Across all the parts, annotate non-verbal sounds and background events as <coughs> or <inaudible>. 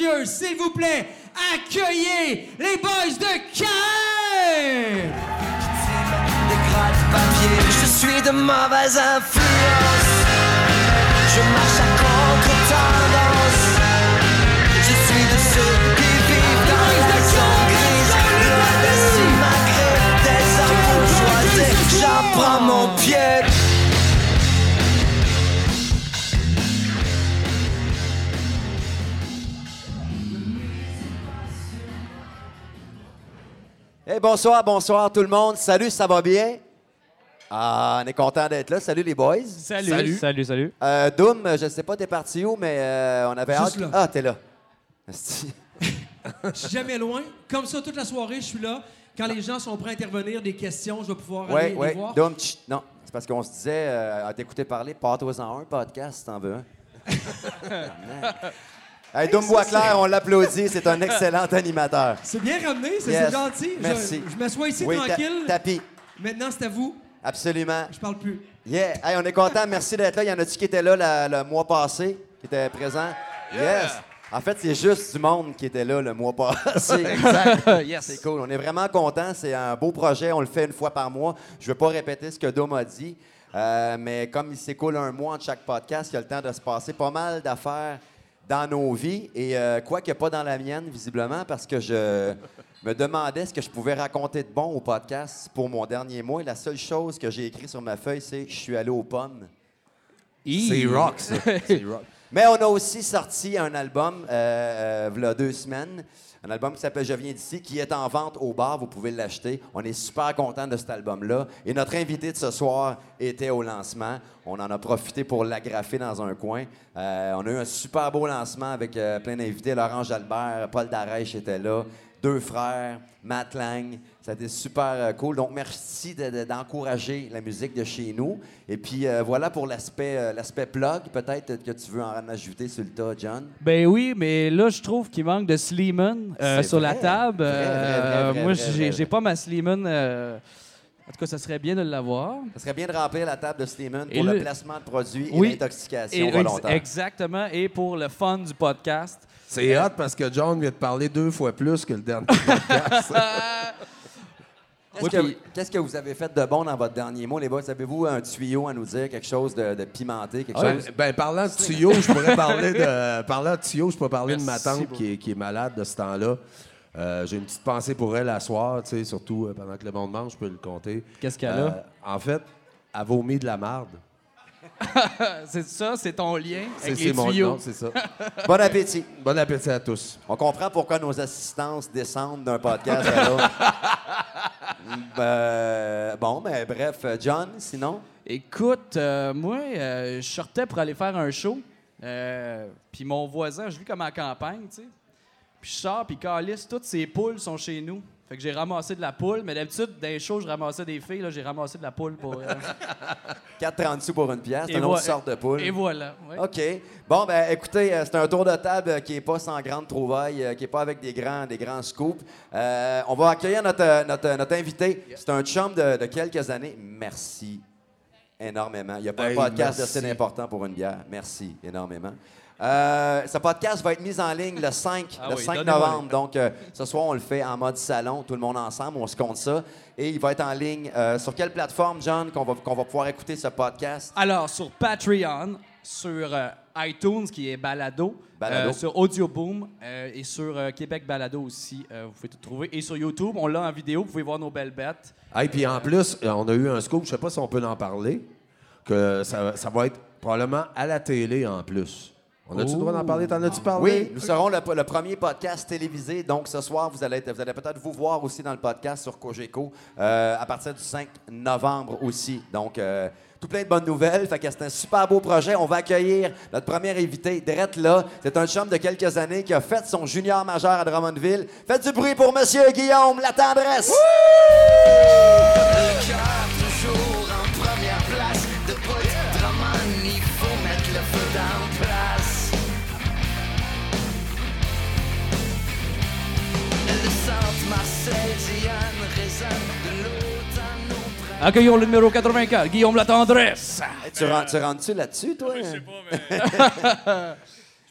messieurs, s'il vous plaît, accueillez les boys de des gratte-papier. Je suis de mauvaise influence. Je marche à contre-tendance. Je suis de ceux qui vivent dans la zone grise. Le des hommes bourgeoisés. J'en prends mon pied. Hey, bonsoir, bonsoir tout le monde. Salut, ça va bien? Ah, on est content d'être là. Salut les boys. Salut. Salut, salut. Euh, Doom, je sais pas t'es parti où, mais euh, on avait Juste hâte. là. Ah, t'es là. Je suis jamais loin. Comme ça, toute la soirée, je suis là. Quand les gens sont prêts à intervenir, des questions, je vais pouvoir Ouais, aller ouais. les voir. Doom, non. C'est parce qu'on se disait, euh, à t'écouter parler, pars-toi en un podcast si t'en veux un. <laughs> hey, Doom Boisclair, on l'applaudit. C'est un excellent animateur. <laughs> C'est bien ramené, c'est Yes. gentil. Je- Merci. Je, m'assois ici Oui, ta- tranquille. tapis. Maintenant, c'est à vous. Absolument. Je parle plus. Yeah. Hey, on est content. Merci d'être là. Il y en a-tu qui étaient là la- le mois passé, qui étaient présents? Yes. En fait, c'est juste du monde qui était là le mois passé. <laughs> <laughs> yes. C'est cool. On est vraiment content. C'est un beau projet. On le fait une fois par mois. Je ne veux pas répéter ce que Dom a dit, euh, mais comme il s'écoule un mois entre chaque podcast, il y a le temps de se passer pas mal d'affaires dans nos vies. Et euh, quoi que pas dans la mienne, visiblement, parce que je <laughs> me demandais ce que je pouvais raconter de bon au podcast pour mon dernier mois. Et la seule chose que j'ai écrit sur ma feuille, c'est « Je suis allé aux pommes ». C'est rock, ça. <laughs> C'est rock. Mais on a aussi sorti un album, euh, euh, v'là deux semaines, un album qui s'appelle Je viens d'ici, qui est en vente au bar, vous pouvez l'acheter. On est super content de cet album-là. Et notre invité de ce soir était au lancement. On en a profité pour l'agrafer dans un coin. Euh, on a eu un super beau lancement avec euh, plein d'invités. Laurent Jalbert, Paul Darèche était là, deux frères, Matt Lang. Ça a été super euh, cool. Donc, merci de- de- d'encourager la musique de chez nous. Et puis, euh, voilà pour l'aspect euh, l'aspect plug, peut-être que tu veux en ajouter sur le tas, John. Ben oui, mais là, je trouve qu'il manque de Sleeman euh, sur la table. Vrai, vrai, moi, j'ai pas ma Sleeman. En tout cas, ça serait bien de l'avoir. Ça serait bien de remplir la table de Steeman pour le, le- placement de produits et Oui. l'intoxication volontaire. exactement. Et pour le fun du podcast. C'est hot parce que John vient de parler deux fois plus que le dernier podcast. <laughs> Qu'est-ce Oui, que, puis- qu'est-ce que vous avez fait de bon dans votre dernier mot, les boys? Avez-vous un tuyau à nous dire, quelque chose de, de pimenté, quelque ben, chose? ben, parlant de tuyau, je pourrais parler de parlant de tuyau, je pourrais parler de ma tante qui est, qui est malade de ce temps-là. Euh, J'ai une petite pensée pour elle à soir, tu sais, surtout euh, pendant que le monde mange, je peux le compter. Qu'est-ce qu'elle Euh, a? En fait, elle vomit de la marde. <laughs> C'est ça, c'est ton lien C'est avec c'est les mon tuyaux. nom, c'est ça. <laughs> Bon appétit. Bon appétit à tous. On comprend pourquoi nos assistances descendent d'un podcast à l'autre. Ben, <laughs> bon, ben bref, John, sinon? Écoute, euh, moi, euh, je sortais pour aller faire un show. euh, puis mon voisin, je vis comme en campagne, tu sais. Puis je sors, puis calisse, toutes ces poules sont chez nous. Fait que j'ai ramassé de la poule. Mais d'habitude, dans les shows, je ramassais des filles. Là, j'ai ramassé de la poule pour... euh, <laughs> 4,30 sous pour une pièce, c'est une autre sorte de poule. Et voilà. ouais. OK. Bon, ben écoutez, euh, c'est un tour de table qui n'est pas sans grande trouvaille, euh, qui n'est pas avec des grands, des grands scoops. Euh, on va accueillir notre, notre, notre invité. C'est un chum de, de quelques années. Merci énormément. Il n'y a pas Hey, un podcast merci. assez important pour une bière. Merci énormément. Euh, ce podcast va être mis en ligne le 5, Ah le oui, 5 donnez-moi novembre. Donc, euh, ce soir, on le fait en mode salon, tout le monde ensemble, on se compte ça. Et il va être en ligne. euh, sur quelle plateforme, John, qu'on va, qu'on va pouvoir écouter ce podcast? Alors, sur Patreon, sur euh, iTunes, qui est Balado, Balado. euh, sur Audioboom euh, et sur euh, Québec Balado aussi, euh, vous pouvez tout trouver. Et sur YouTube, on l'a en vidéo, vous pouvez voir nos belles bêtes. Et puis en plus, on a eu un scoop, je sais pas si on peut en parler, que ça, ça va être probablement à la télé en plus. On a-tu le droit d'en parler? T'en as-tu parlé? Oui, nous serons le, le premier podcast télévisé. Donc, ce soir, vous allez, être- vous allez peut-être vous voir aussi dans le podcast sur Cogeco euh, à partir du 5 novembre aussi. Donc, euh, tout plein de bonnes nouvelles. Fait que c'est un super beau projet. On va accueillir notre premier invité, Drette là. C'est un chum de quelques années qui a fait son junior majeur à Drummondville. Faites du bruit pour Monsieur Guillaume La Tendresse. Le Accueillons le numéro 84, Guillaume La Tendresse. Hey, tu, rentres- tu rentres-tu là-dessus, toi? Je sais pas, mais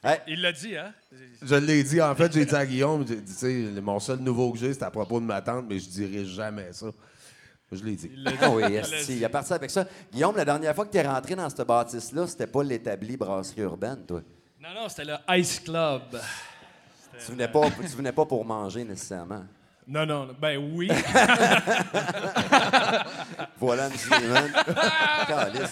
<laughs> Hey, il l'a dit, hein? Je l'ai dit, en fait, j'ai dit à Guillaume, j'ai dit, tu sais, mon seul nouveau que j'ai, c'est à propos de ma tante, mais je dirais jamais ça. Je l'ai dit. Il l'a dit. Ah oui, Il il a parti avec ça. Guillaume, la dernière fois que tu es rentré dans cette bâtisse-là, c'était pas l'établi brasserie urbaine, toi? Non, non, c'était le Ice Club. Tu venais pas, tu venais pas pour manger nécessairement. Non, non, ben oui. <laughs> Voilà, M. <laughs>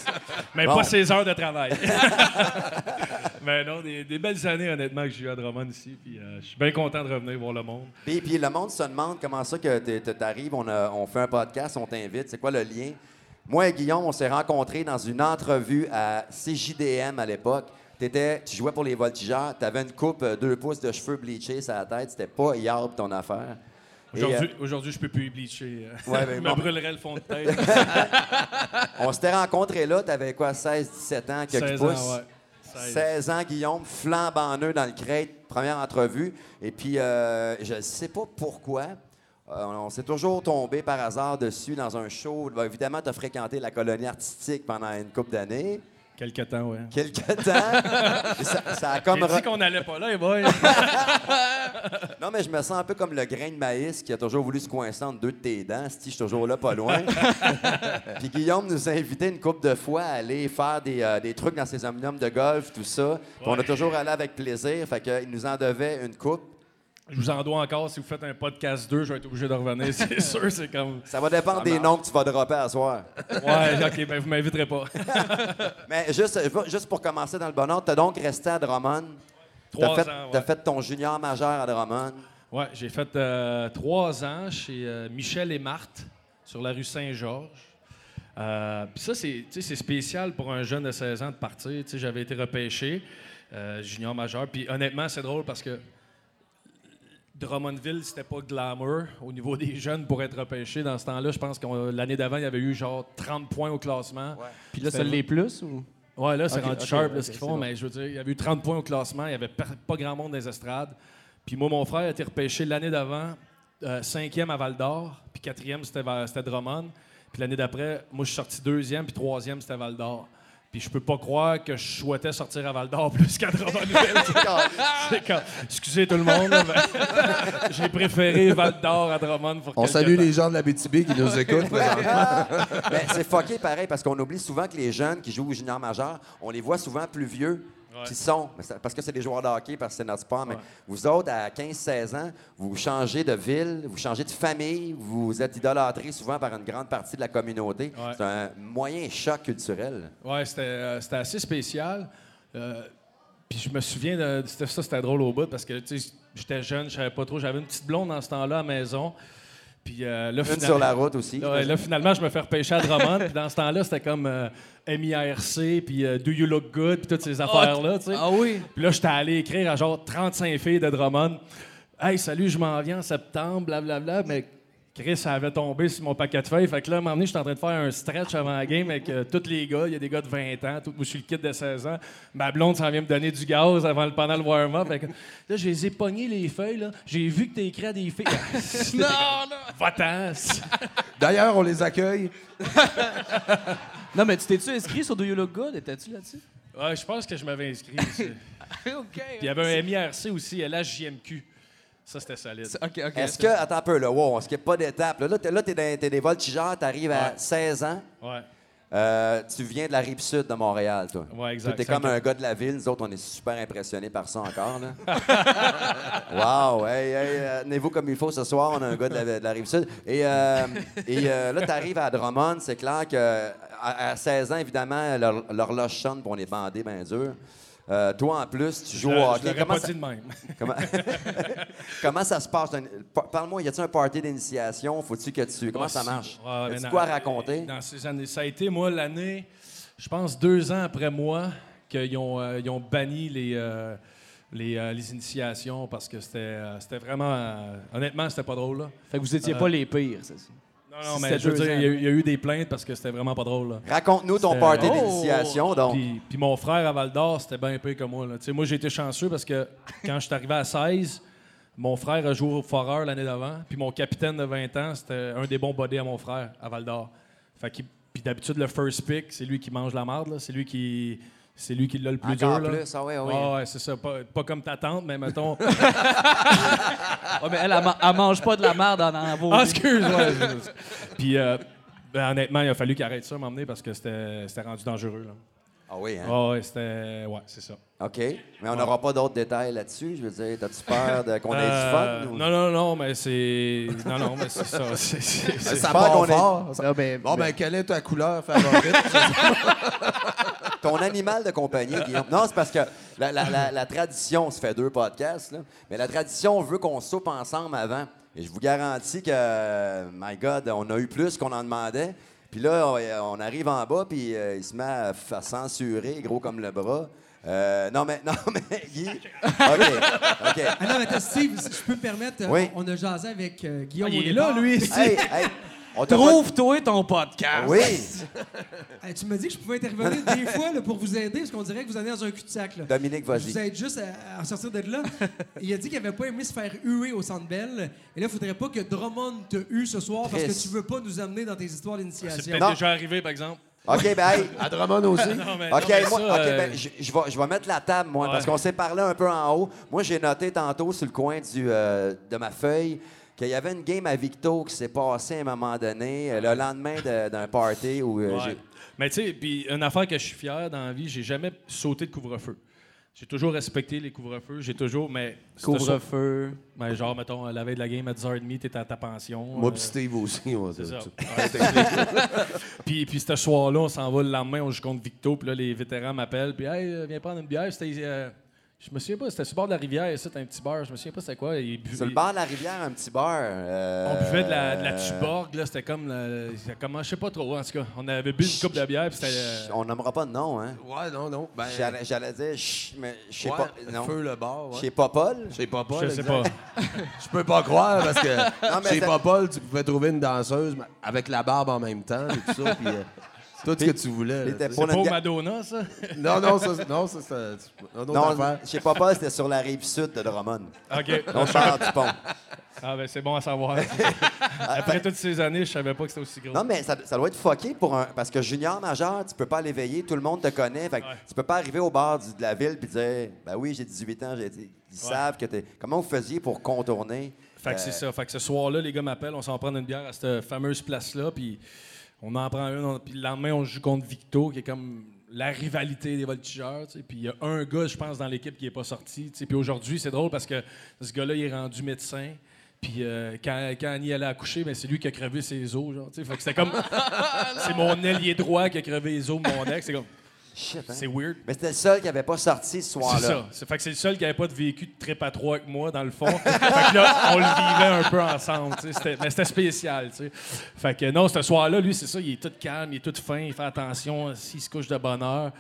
Mais Bon. pas ses heures de travail. <laughs> Mais non, des, des belles années, honnêtement, que j'ai eu à Drummond ici. Puis euh, je suis bien content de revenir voir le monde. Puis, puis le monde se demande comment ça que t'es- t'arrives, on, a- on fait un podcast, on t'invite, c'est quoi le lien? Moi et Guillaume, on s'est rencontrés dans une entrevue à CJDM à l'époque. T'étais, tu jouais pour les voltigeurs, t'avais une coupe euh, deux pouces de cheveux bleachés sur la tête, c'était pas hier ton affaire. Aujourd'hui, aujourd'hui, je peux plus y bleacher. euh, Ouais, ben, je <laughs> bon. me brûlerais le fond de tête. <laughs> On s'était rencontrés là, t'avais quoi, 16, 17 ans, quelques 16 pouces? ans, ouais. 16. 16 ans, Guillaume, flambant neuf dans le crête, première entrevue. Et puis, euh, je ne sais pas pourquoi. euh, on s'est toujours tombé par hasard dessus dans un show. Ben, évidemment, tu as fréquenté la colonie artistique pendant une couple d'années. Quelque temps, ouais. Quelque temps. <laughs> Ça, ça a comme. J'ai dit qu'on n'allait pas là, les boys. <laughs> Non, mais je me sens un peu comme le grain de maïs qui a toujours voulu se coincer entre deux de tes dents. Si je suis toujours là, pas loin. <laughs> Puis Guillaume nous a invités une couple de fois à aller faire des, euh, des trucs dans ses omniums de golf, tout ça. Puis on a toujours allé avec plaisir. Fait qu'il nous en devait une coupe. Je vous en dois encore. Si vous faites un podcast 2, je vais être obligé de revenir. C'est <laughs> sûr, c'est comme. Ça va dépendre des noms que tu vas dropper à soir. Ouais, ok, ben vous m'inviterez pas. <laughs> Mais juste, juste pour commencer dans le bon ordre, tu as donc resté à Drummond. Trois as fait, ans, t'as ouais. fait ton junior majeur à Drummond. Ouais, j'ai fait euh, trois ans chez euh, Michel et Marthe sur la rue Saint-Georges. Euh, Puis ça, c'est tu sais, c'est spécial pour un jeune de 16 ans de partir. Tu sais, J'avais été repêché, euh, junior majeur. Puis honnêtement, c'est drôle parce que Drummondville, c'était pas glamour au niveau des jeunes pour être repêché. Dans ce temps-là, je pense que l'année d'avant, il y avait eu genre 30 points au classement. Puis là, ça l'est plus ou? Ouais, là, c'est Ok, rendu sharp, ce qu'ils font, bon. mais je veux dire, il y avait eu 30 points au classement, il n'y avait pas grand monde dans les estrades. Puis moi, mon frère a été repêché l'année d'avant, euh, cinquième à Val d'Or, puis quatrième, c'était Drummond. Puis l'année d'après, moi, je suis sorti deuxième, puis troisième, c'était Val d'Or. Puis je peux pas croire que je souhaitais sortir à Val d'Or <laughs> plus qu'à Drummondville. <laughs> Excusez tout le monde, <laughs> j'ai préféré Val d'Or à Drummond pour On salue temps. les gens de la BTB qui nous écoutent présentement. Mais c'est fucké pareil parce qu'on oublie souvent que les jeunes qui jouent au junior majeur, on les voit souvent plus vieux qu'ils sont. Parce que c'est des joueurs de hockey, parce que c'est notre sport. Mais Ouais. vous autres, à 15-16 ans, vous changez de ville, vous changez de famille, vous êtes idolâtrés souvent par une grande partie de la communauté. Ouais. C'est un moyen choc culturel. C'était, euh, c'était assez spécial. Euh, puis je me souviens, de, c'était, ça c'était drôle au bout parce que j'étais jeune, je savais pas trop. J'avais une petite blonde dans ce temps-là à la maison. Puis euh, là, Une sur la route aussi. Ouais, là, finalement, je me fais repêcher à Drummond. puis dans ce temps-là, c'était comme euh, MIRC, puis euh, Do You Look Good, puis toutes ces affaires-là, tu sais. Ah oui? Puis là, j'étais allé écrire à genre 35 filles de Drummond. Hey, salut, je m'en viens en septembre, blablabla. Mais Chris, ça avait tombé sur mon paquet de feuilles. Fait que là, à un moment donné, j'étais en train de faire un stretch avant la game avec euh, tous les gars. Il y a des gars de 20 ans. Tout, moi, je suis le kid de 16 ans. Ma blonde s'en vient me donner du gaz avant le, pendant le warm-up. Fait que là, je les ai pognées, les feuilles. là. J'ai vu que t'as écrit à des filles. <laughs> <laughs> non, non! Va-t'en! D'ailleurs, on les accueille. <laughs> Non, mais tu t'es-tu inscrit sur Do You Look Good? Étais-tu là-dessus? Ouais, je pense que je m'avais inscrit. aussi. <laughs> Puis OK. il y avait un MIRC aussi, LHJMQ. Ça, c'était solide. OK, OK. Est-ce que, attends un peu, là, wow, on skip pas d'étape. Là, là, t'es, là, t'es, dans- t'es des voltigeurs, t'arrives à Ouais. 16 ans? Ouais. Euh, tu viens de la rive sud de Montréal, toi. Ouais, exact. T'es comme un gars de la ville. Nous autres, on est super impressionnés par ça encore. Là. <laughs> wow! Hey, hey, euh, tenez-vous comme il faut ce soir. On a un gars de la, de la rive sud. Et, euh, et euh, là, tu arrives à Drummond. C'est clair que à, à 16 ans, évidemment, l'hor- l'horloge sonne pour on est bandé bien dur. Euh, toi, en plus, tu joues Je au je hockey. l'aurais Comment pas ça, dit de même. <laughs> comment, <laughs> comment ça se passe? Parle-moi, y a-t-il un party d'initiation? Faut-tu que tu. Comment Ouais, ça marche? Quoi à raconter? Dans ces années, ça a été, moi, l'année, je pense, deux ans après moi, qu'ils ont, euh, ils ont banni les, euh, les, euh, les initiations parce que c'était, euh, c'était vraiment. euh, honnêtement, c'était pas drôle. Là. Fait que vous étiez Euh, pas les pires, c'est ça? Non, non, Si mais je veux dire, il y, a eu- il y a eu des plaintes parce que c'était vraiment pas drôle. Raconte-nous ton party Oh! d'initiation. Donc. Puis, puis mon frère à Val d'Or, c'était bien pire que moi. Là. Moi, j'ai été chanceux parce que quand je suis arrivé à 16, mon frère a joué au Foreur l'année d'avant. Puis mon capitaine de 20 ans, c'était un des bons bodés à mon frère à Val d'Or. Fait qu'il- puis d'habitude, le first pick, c'est lui qui mange la marde. là. C'est lui qui. C'est lui qui l'a le plus Encore dur. là. plus, ah ouais, ouais. Ah ouais, c'est ça. Pas, pas comme ta tante, mais mettons. Ouais, <laughs> mais elle, elle, ma- elle mange pas de la merde en envoi. ah, excuse, ouais. <laughs> Puis, euh, ben, honnêtement, il a fallu qu'il arrête ça, m'emmener, parce que c'était rendu dangereux. Là. Ah oui, hein? Ah ouais, c'était. Ouais, c'est ça. OK. Mais on n'aura pas d'autres détails là-dessus? Je veux dire, t'as-tu peur qu'on ait Euh, du fun? ou- Non, non, non, mais c'est. Non, non, mais c'est ça. <laughs> c'est- Ben, ça part qu'on fort. Ah, ben, Bon, ben, quelle est ta couleur favorite? Ton animal de compagnie, Guillaume. Non, c'est parce que la, la- la- la tradition, ça fait deux podcasts, là, mais la tradition veut qu'on soupe ensemble avant. Et je vous garantis que, my God, on a eu plus qu'on en demandait. Puis là, on, on arrive en bas, puis euh, il se met à, censurer, gros comme le bras. Euh, non, mais, <laughs> non, mais Guy. OK. OK. Ah non, mais Steve, si je peux me permettre, euh, Oui. on, on a jasé avec euh, Guillaume Ah, il est là, lui. Hey, hey, on Trouve-toi ton podcast. Oui. <laughs> Tu m'as dit que je pouvais intervenir des fois là, pour vous aider, parce qu'on dirait que vous allez dans un cul-de-sac. là. Dominique, Je vous vas-y. aide juste à, à sortir de là. <laughs> Il a dit qu'il avait pas aimé se faire huer au Centre Bell. Et là, il faudrait pas que Drummond te hue ce soir parce que Chris. tu veux pas nous amener dans tes histoires C'est d'initiation. peut-être Non. déjà arrivé, par exemple. OK, ben, hey, <laughs> À Drummond aussi? Non, mais, OK, non, mais moi, ça, OK, euh, ben, je, je vais, je vais mettre la table, moi, Ouais. parce qu'on s'est parlé un peu en haut. Moi, j'ai noté tantôt sur le coin du, euh, de ma feuille qu'il y avait une game à Victo qui s'est passée à un moment donné, euh, le lendemain de- d'un party où euh, Ouais. j'ai- Mais tu sais, puis une affaire que je suis fier dans la vie, j'ai jamais sauté de couvre-feu. J'ai toujours respecté les couvre-feux. J'ai toujours. Mais. Couvre-feu. Mais genre, mettons, la veille de la game à 10h30, t'es à ta pension. Moi euh, pis Steve aussi. on- ça. tu- Puis, puis ce soir-là, on s'en va le lendemain, on joue contre Victo. Puis là, les vétérans m'appellent. Puis, hey, euh, viens prendre une bière. C'était. euh, je me souviens pas, c'était sur le bord de la rivière, ça, un petit bar. Je me souviens pas c'était quoi. Sur le bord de la rivière, un petit bar. euh, On buvait de la, de la tuborg, là. C'était comme. la- c'était comment, je sais pas trop, en tout cas. On avait bu une coupe de bière, puis c'était. euh, On nommera pas de nom, hein? Ouais, non, non. Ben, J'allais j'allais dire, chut, mais je sais ouais, pas. Non. Feu le bar. Ouais. Chez Popol? Je sais pas, Paul. je sais pas. Je peux pas croire parce que mais chez c'est- Popol, tu pouvais trouver une danseuse avec la barbe en même temps et tout ça. Puis, euh, tout ce que tu voulais. C'était pour C'est pas notre au ga- Madonna, ça? <laughs> Non, non, ça, non, ça c'est un autre Non, chez Popol, c'était sur la rive sud de Drummond. OK. On part du pont. Ah, ben c'est bon à savoir. <laughs> Après toutes ces années, je savais pas que c'était aussi gros. Non, mais ça, ça doit être fucké pour un. Parce que junior majeur, tu peux pas aller veiller, tout le monde te connaît. Fait que Ouais. tu peux pas arriver au bar du- de la ville puis dire Ben oui, j'ai 18 ans, j'ai été. Ils savent que t'es. Comment vous faisiez pour contourner? Fait que c'est ça. Fait que ce soir-là, les gars m'appellent, on s'en va prendre une bière à cette fameuse place-là, puis on en prend une, puis le lendemain, on joue contre Victo, qui est comme la rivalité des voltigeurs. Puis il y a un gars, je pense, dans l'équipe qui est pas sorti. Puis aujourd'hui, c'est drôle parce que ce gars-là, il est rendu médecin. Puis euh, quand, quand Annie allait accoucher, ben, c'est lui qui a crevé ses os, que c'était comme... <laughs> c'est mon ailier droit qui a crevé les os de mon ex. C'est comme... Shit, hein? C'est weird. Mais c'était le seul qui avait pas sorti ce C'est soir-là. ça. C'est, fait que c'est le seul qui avait pas de vécu de trip à trois avec moi, dans le fond. <laughs> fait que là, on le vivait un peu ensemble. C'était, mais c'était spécial. Fait que non, ce soir-là, lui, c'est ça. Il est tout calme, il est tout fin, il fait attention s'il se couche de bonne heure.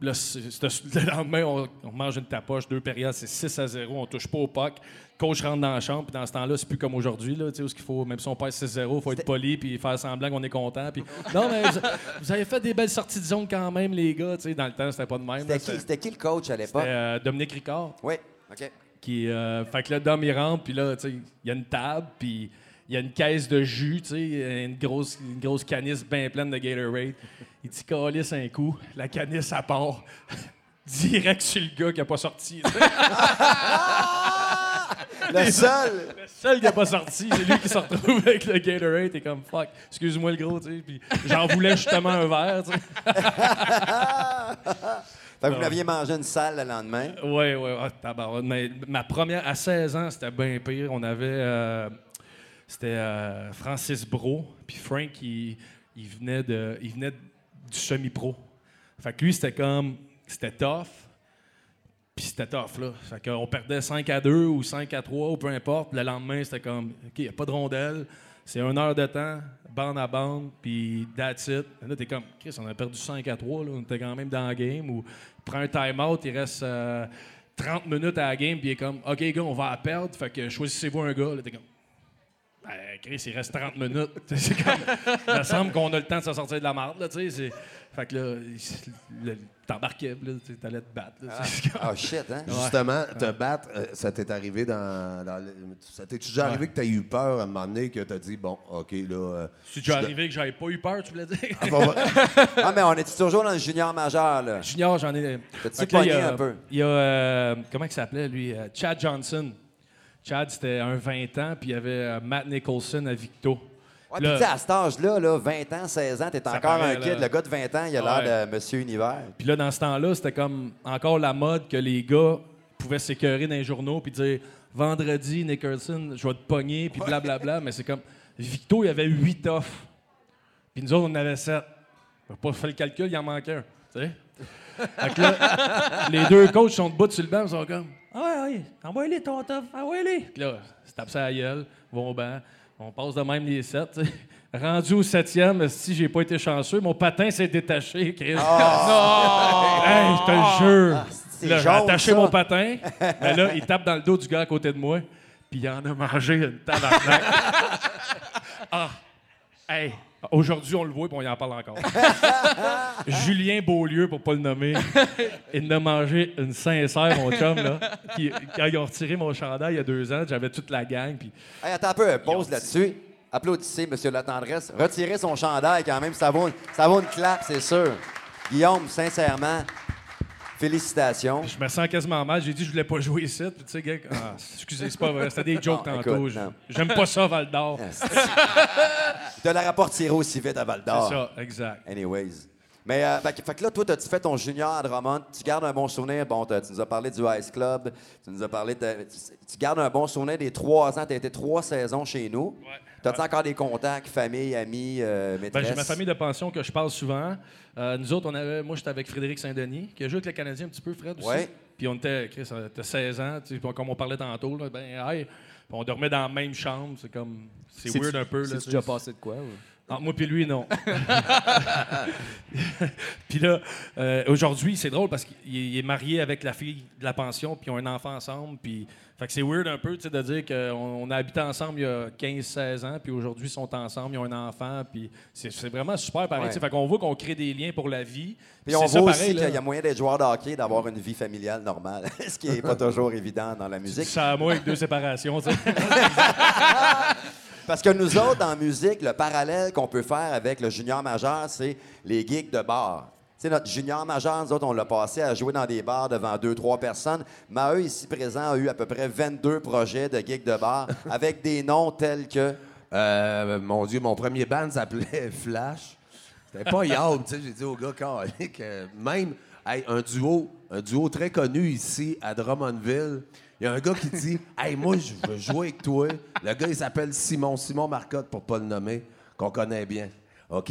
Là, c'est- c'est- le lendemain, on, on mange une tapoche, deux périodes, c'est 6 à 0, on touche pas au puck. Coach rentre dans la chambre, puis dans ce temps-là, c'est plus comme aujourd'hui, là, tu sais, qu'il faut, même si on perd 6-0, il faut être poli puis faire semblant qu'on est content. Puis, <laughs> non, mais vous, vous avez fait des belles sorties de zone quand même, les gars. tu sais. Dans le temps, c'était pas de même. C'était qui, le coach à l'époque? Euh, Dominique Ricard. Oui, OK. Qui, euh, fait que là, Dom, il rentre, puis là, tu sais, il y a une table, puis il y a une caisse de jus, tu sais, une grosse, une grosse canisse bien pleine de Gatorade. Il dit, calisse un coup, la canisse, à part. <laughs> Direct sur le gars qui a pas sorti. <laughs> <laughs> Le seul! le seul qui a pas sorti, c'est lui qui se retrouve avec le Gatorade. T'es comme, fuck, excuse-moi le gros, tu sais. Puis j'en voulais justement un verre, tu sais. Fait que vous l'aviez mangé une salle le lendemain. Oui, oui. Ah. Mais ma première, à 16 ans, c'était bien pire. On avait. euh, c'était euh, Francis Bro. Puis Frank, il, il venait, de, il venait du semi-pro. Fait que lui, c'était comme. C'était tough. Puis c'était tough, là. Fait qu'on perdait 5 à 2 ou 5 à 3 ou peu importe. Le lendemain, c'était comme. OK, il n'y a pas de rondelle. C'est une heure de temps, bande à bande, puis that's it. Là, t'es comme, Chris, on a perdu 5 à 3, là. on était quand même dans la game. Ou prends un time-out, il reste euh, 30 minutes à la game, puis il est comme, OK, gars, on va la perdre, fait que choisissez-vous un gars. Là, t'es comme, Ben, Chris, il reste 30 minutes. <laughs> C'est comme. Il me semble qu'on a le temps de se sortir de la marde, là, tu sais. Fait que là, t'embarquais, tu t'allais te battre. là, tu comme- Ah, shit, hein? Justement, te battre, euh, ça t'est arrivé dans. dans le- ça t'est déjà arrivé que t'as eu peur à un moment donné, que t'as dit, bon, OK, là. euh, C'est déjà arrivé que j'avais pas eu peur, tu voulais dire? ah, bon, bah, <laughs> Ah, mais on est toujours dans le junior majeur, là. Junior, j'en ai. T'as-tu pogné a- un peu? Il y a. euh, comment il s'appelait, lui? Euh, Chad Johnson. Chad, c'était un 20 ans, puis il y avait Matt Nicholson à Victo. Ouais, Là- puis tu sais, à cet âge-là, là, 20 ans, 16 ans, t'es encore paraît, un kid. là. Le gars de 20 ans, il a Ouais. l'air de Monsieur Univers. Puis là, dans ce temps-là, c'était comme encore la mode que les gars pouvaient s'écœurer dans les journaux puis dire Vendredi, Nicholson, je vais te pogner, puis blablabla. <laughs> Mais c'est comme. Victo, il y avait 8 offs. Puis nous autres, on en avait 7. On n'a pas fait le calcul, il en manquait un. Tu sais? Fait que là, <laughs> les deux coachs sont debout sur le banc, ils sont comme Ah ouais, ouais, envoie-les ton top, envoie-les. Puis là, ils se tapent ça à la gueule, vont au banc. On passe de même les 7. <laughs> Rendu au septième, si j'ai pas été chanceux, mon patin s'est détaché, Chris. <laughs> Hey, je te le jure. Ah, Là, j'ai attaché ça. mon patin, mais <laughs> là, il tape dans le dos du gars à côté de moi, puis il en a mangé une tabarnak. ah, hey, aujourd'hui, on le voit, puis on y en parle encore. <laughs> Julien Beaulieu, pour pas le nommer, il a mangé une sincère, mon chum, là. Qui- quand ils ont retiré mon chandail il y a deux ans, j'avais toute la gang, puis Hey, attends un peu, pause là-dessus. Applaudissez, Monsieur Latendresse. Retirez son chandail quand même, ça vaut, ça vaut une clap, c'est sûr. Guillaume, sincèrement, félicitations. je me sens quasiment mal. J'ai dit que je voulais pas jouer ici, puis tu sais, gars, ah, excusez, c'est pas vrai, c'était des <laughs> jokes Non, tantôt. écoute, Je- non. J'aime pas ça, Val d'Or. <laughs> Tu la rapport tiré aussi vite à Val C'est d'Or. ça, exact. Anyways. Mais, euh, fait, que- fait que là, toi, as-tu fait ton junior à Drummond? Tu gardes un bon souvenir? Bon, t'as- tu nous as parlé du Ice Club. Tu nous as parlé de. Tu, tu gardes un bon souvenir des trois ans. Tu as été trois saisons chez nous. T'as-tu encore des contacts, famille, amis, euh, Ben, j'ai ma famille de pension que je parle souvent. Euh, nous autres, on avait, moi, j'étais avec Frédéric Saint-Denis, qui a joué avec le Canadien un petit peu, Fred aussi. Ouais. Puis on était, Chris, on était 16 ans, tu sais, comme on parlait tantôt, là, ben, hey, on dormait dans la même chambre. C'est comme. C'est weird un peu. C'est déjà passé de quoi? ou? Entre moi puis lui, non. <laughs> puis là, euh, aujourd'hui, c'est drôle parce qu'il il est marié avec la fille de la pension, puis ils ont un enfant ensemble. Puis, fait que c'est weird un peu, tu sais, de dire qu'on on a habité ensemble il y a 15-16 ans, puis aujourd'hui, ils sont ensemble, ils ont un enfant, puis c'est vraiment super pareil. Ouais. Fait qu'on voit qu'on crée des liens pour la vie. Puis on voit aussi qu'il y a moyen d'être joueur de hockey, d'avoir une vie familiale normale, <laughs> ce qui n'est pas toujours évident dans la musique. Ça à moi avec deux séparations, tu sais. <laughs> Parce que nous autres, en musique, le parallèle qu'on peut faire avec le junior majeur, c'est les gigs de bar. Tu sais, notre junior majeur, nous autres, on l'a passé à jouer dans des bars devant deux, trois personnes. Mais eux, ici présents, ont eu à peu près 22 projets de gigs de bar <laughs> avec des noms tels que. Euh, mon Dieu, mon premier band s'appelait <laughs> Flash. C'était pas Yard, tu sais. J'ai dit au gars, calique, euh, même hey, un duo, un duo très connu ici à Drummondville. Il y a un gars qui dit Hey, moi, je veux jouer avec toi. Le gars, il s'appelle Simon, Simon Marcotte, pour pas le nommer, qu'on connaît bien. OK?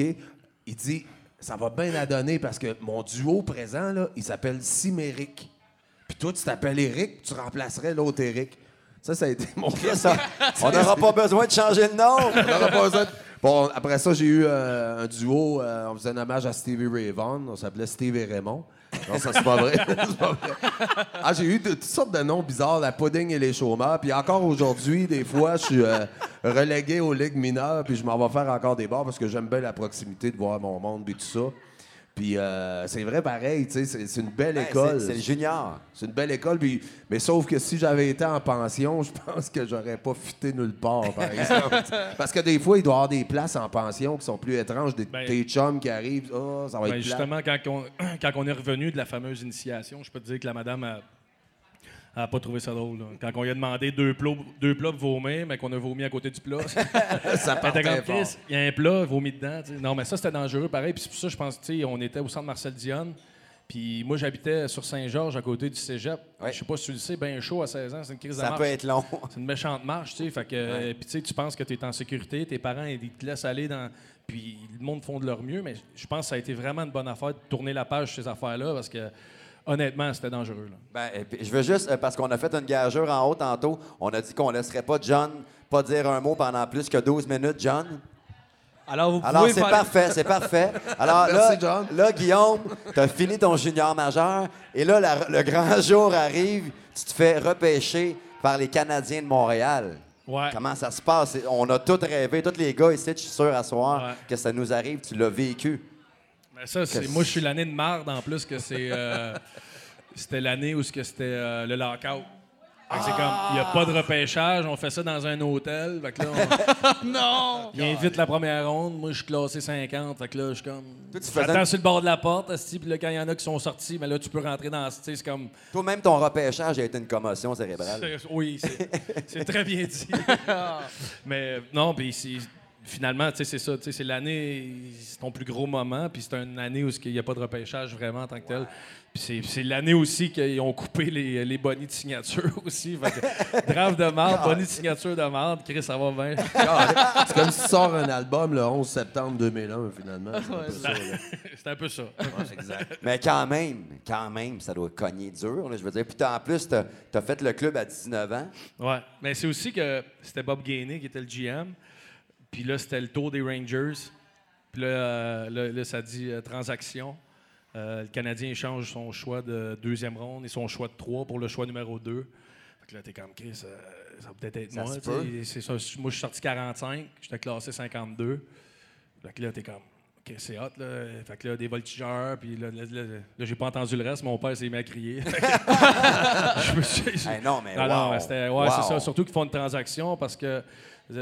Il dit Ça va bien à donner parce que mon duo présent, là, il s'appelle Siméric. Puis toi, tu t'appelles Eric, tu remplacerais l'autre Eric. Ça, ça a été mon Ça, on n'aura pas besoin de changer de nom. on n'aura pas besoin de- Bon, après ça, j'ai eu euh, un duo. euh, on faisait un hommage à Stevie Ray Vaughan. On s'appelait Steve et Raymond. Non, ça, <laughs> c'est pas vrai. Ah, j'ai eu toutes sortes de noms bizarres, la pudding et les chômeurs. Puis encore aujourd'hui, des fois, je suis euh, relégué aux ligues mineures. Puis je m'en vais faire encore des bars parce que j'aime bien la proximité de voir mon monde et tout ça. Puis euh, c'est vrai, pareil, tu sais, c'est une belle Ben, école. c'est- C'est le junior. C'est une belle école, puis- mais sauf que si j'avais été en pension, <laughs> je pense que j'aurais pas fité nulle part, par exemple. <laughs> Parce que des fois, il doit y avoir des places en pension qui sont plus étranges, des Ben- tes chums qui arrivent, oh, ça va Ben, être justement, quand on, <clears throat> quand on est revenu de la fameuse initiation, je peux te dire que la madame a, a pas trouvé ça drôle. là. Quand on lui a demandé deux plats, deux plats pour vomir, mais qu'on a vomi à côté du plat. <laughs> ça Elle partait il y a un plat, vomi dedans. Non, mais ça, c'était dangereux, pareil. Puis c'est pour ça, je pense, tu sais, on était au centre Marcel Dionne. Puis moi, j'habitais sur Saint-Georges, à côté du cégep. Ouais. Je sais pas si tu le sais, bien chaud à 16 ans, c'est une crise de Ça marche. peut être long. <laughs> C'est une méchante marche, tu sais. Fait que, puis tu sais, tu penses que tu es en sécurité, tes parents, ils te laissent aller dans. Puis le monde font de leur mieux, mais je pense que ça a été vraiment une bonne affaire de tourner la page sur ces affaires-là parce que, honnêtement, c'était dangereux. là. Ben, et puis, je veux juste, euh, parce qu'on a fait une gageure en haut tantôt, on a dit qu'on laisserait pas John pas dire un mot pendant plus que 12 minutes, John. Alors, vous Alors, pouvez c'est faire- parfait, c'est parfait. <laughs> Alors là, Merci, John. là, Guillaume, tu as fini ton junior majeur et là, la- le grand <laughs> jour arrive, tu te fais repêcher par les Canadiens de Montréal. Ouais. Comment ça se passe? C'est- On a tous rêvé, tous les gars ici, je suis sûr à soir Ouais. que ça nous arrive. Tu l'as vécu. Ça, c'est, Que- moi, je suis l'année de marde en plus que c'est. euh, <laughs> c'était l'année où ce que c'était euh, le lockout. Fait que c'est comme, il n'y a pas de repêchage, on fait ça dans un hôtel. Fait que là, on- <laughs> Non! il invite la première ronde, moi je suis classé 50. Fait que là, je suis comme. Toi, tu faisais- J'attends sur le bord de la porte, asti, puis là, quand il y en a qui sont sortis, mais là, tu peux rentrer dans. Tu sais, c'est comme. Toi-même, ton repêchage a été une commotion cérébrale. c'est- Oui, c'est, c'est très bien dit. <laughs> mais non, puis c'est- finalement, tu sais, c'est ça. tu sais, C'est l'année, c'est ton plus gros moment, puis c'est une année où il n'y a pas de repêchage vraiment en tant que tel. Puis c'est, l'année aussi qu'ils ont coupé les, les bonnets de signature <laughs> aussi. Fait que, draft de marde, bonnet de signature de marde, Chris, ça va bien. <laughs> C'est comme si tu sors un album le 11 septembre 2001, finalement. C'est un peu ça, là. <laughs> c'est un peu ça. Ouais, exact. Mais quand même, quand même, ça doit cogner dur, là, je veux dire. Puis en plus, t'as as fait le club à 19 ans. Ouais. Mais c'est aussi que c'était Bob Gainey qui était le GM. Puis là, c'était le tour des Rangers. Puis là, euh, là, là, ça dit euh, transaction. Euh, le Canadien échange son choix de deuxième ronde et son choix de trois pour le choix numéro deux. Fait que là, t'es comme, Chris, euh, ça va peut-être être Ça moi. ça. Moi, je suis sorti 45. J'étais classé 52. Fait que là, t'es comme, OK, c'est hot, là. Fait que là, des voltigeurs. Puis là, là, là, là, j'ai pas entendu le reste. Mon père s'est mis à crier. <laughs> <laughs> Je me suis- Hey, non, mais ah non, wow. mais c'était- ouais, Wow. c'est ça. Surtout qu'ils font une transaction parce que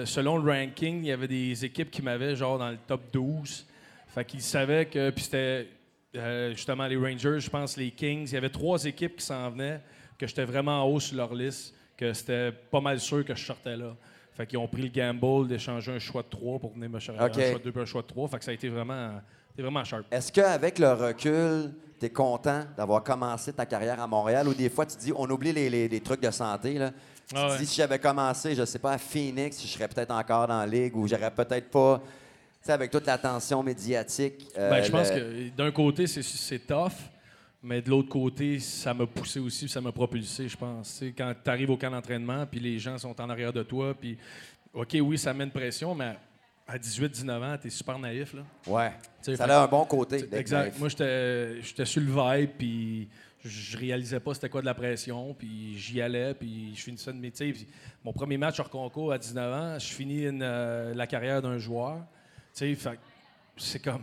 selon le ranking, il y avait des équipes qui m'avaient genre dans le top 12. Fait qu'ils savaient que. Puis c'était euh, justement les Rangers, je pense les Kings. Il y avait trois équipes qui s'en venaient, que j'étais vraiment en haut sur leur liste, que c'était pas mal sûr que je sortais là. Fait qu'ils ont pris le gamble d'échanger un choix de 3 pour venir me chercher OK. un choix de 2 puis un choix de 3. Fait que ça a été vraiment, vraiment sharp. Est-ce qu'avec le recul, tu es content d'avoir commencé ta carrière à Montréal ou des fois tu dis, on oublie les, les- les trucs de santé, là. Ah ouais. si j'avais commencé, je sais pas, à Phoenix, je serais peut-être encore dans la ligue ou j'aurais peut-être pas. Tu sais, avec toute l'attention médiatique. euh, Ben, je pense le- que d'un côté, c'est, tough, mais de l'autre côté, ça m'a poussé aussi, ça m'a propulsé, je pense. Quand tu arrives au camp d'entraînement, puis les gens sont en arrière de toi, puis OK, oui, ça met une pression, mais à 18-19 ans, tu es super naïf. Là. Ouais. Ça fait- a un bon côté. Exact. naïf. Moi, j'étais j'étais sur le vibe, puis je réalisais pas c'était quoi de la pression, puis j'y allais, puis je finissais de métier. Mon premier match hors concours à 19 ans, je finis une, euh, la carrière d'un joueur. Tu sais, c'est comme.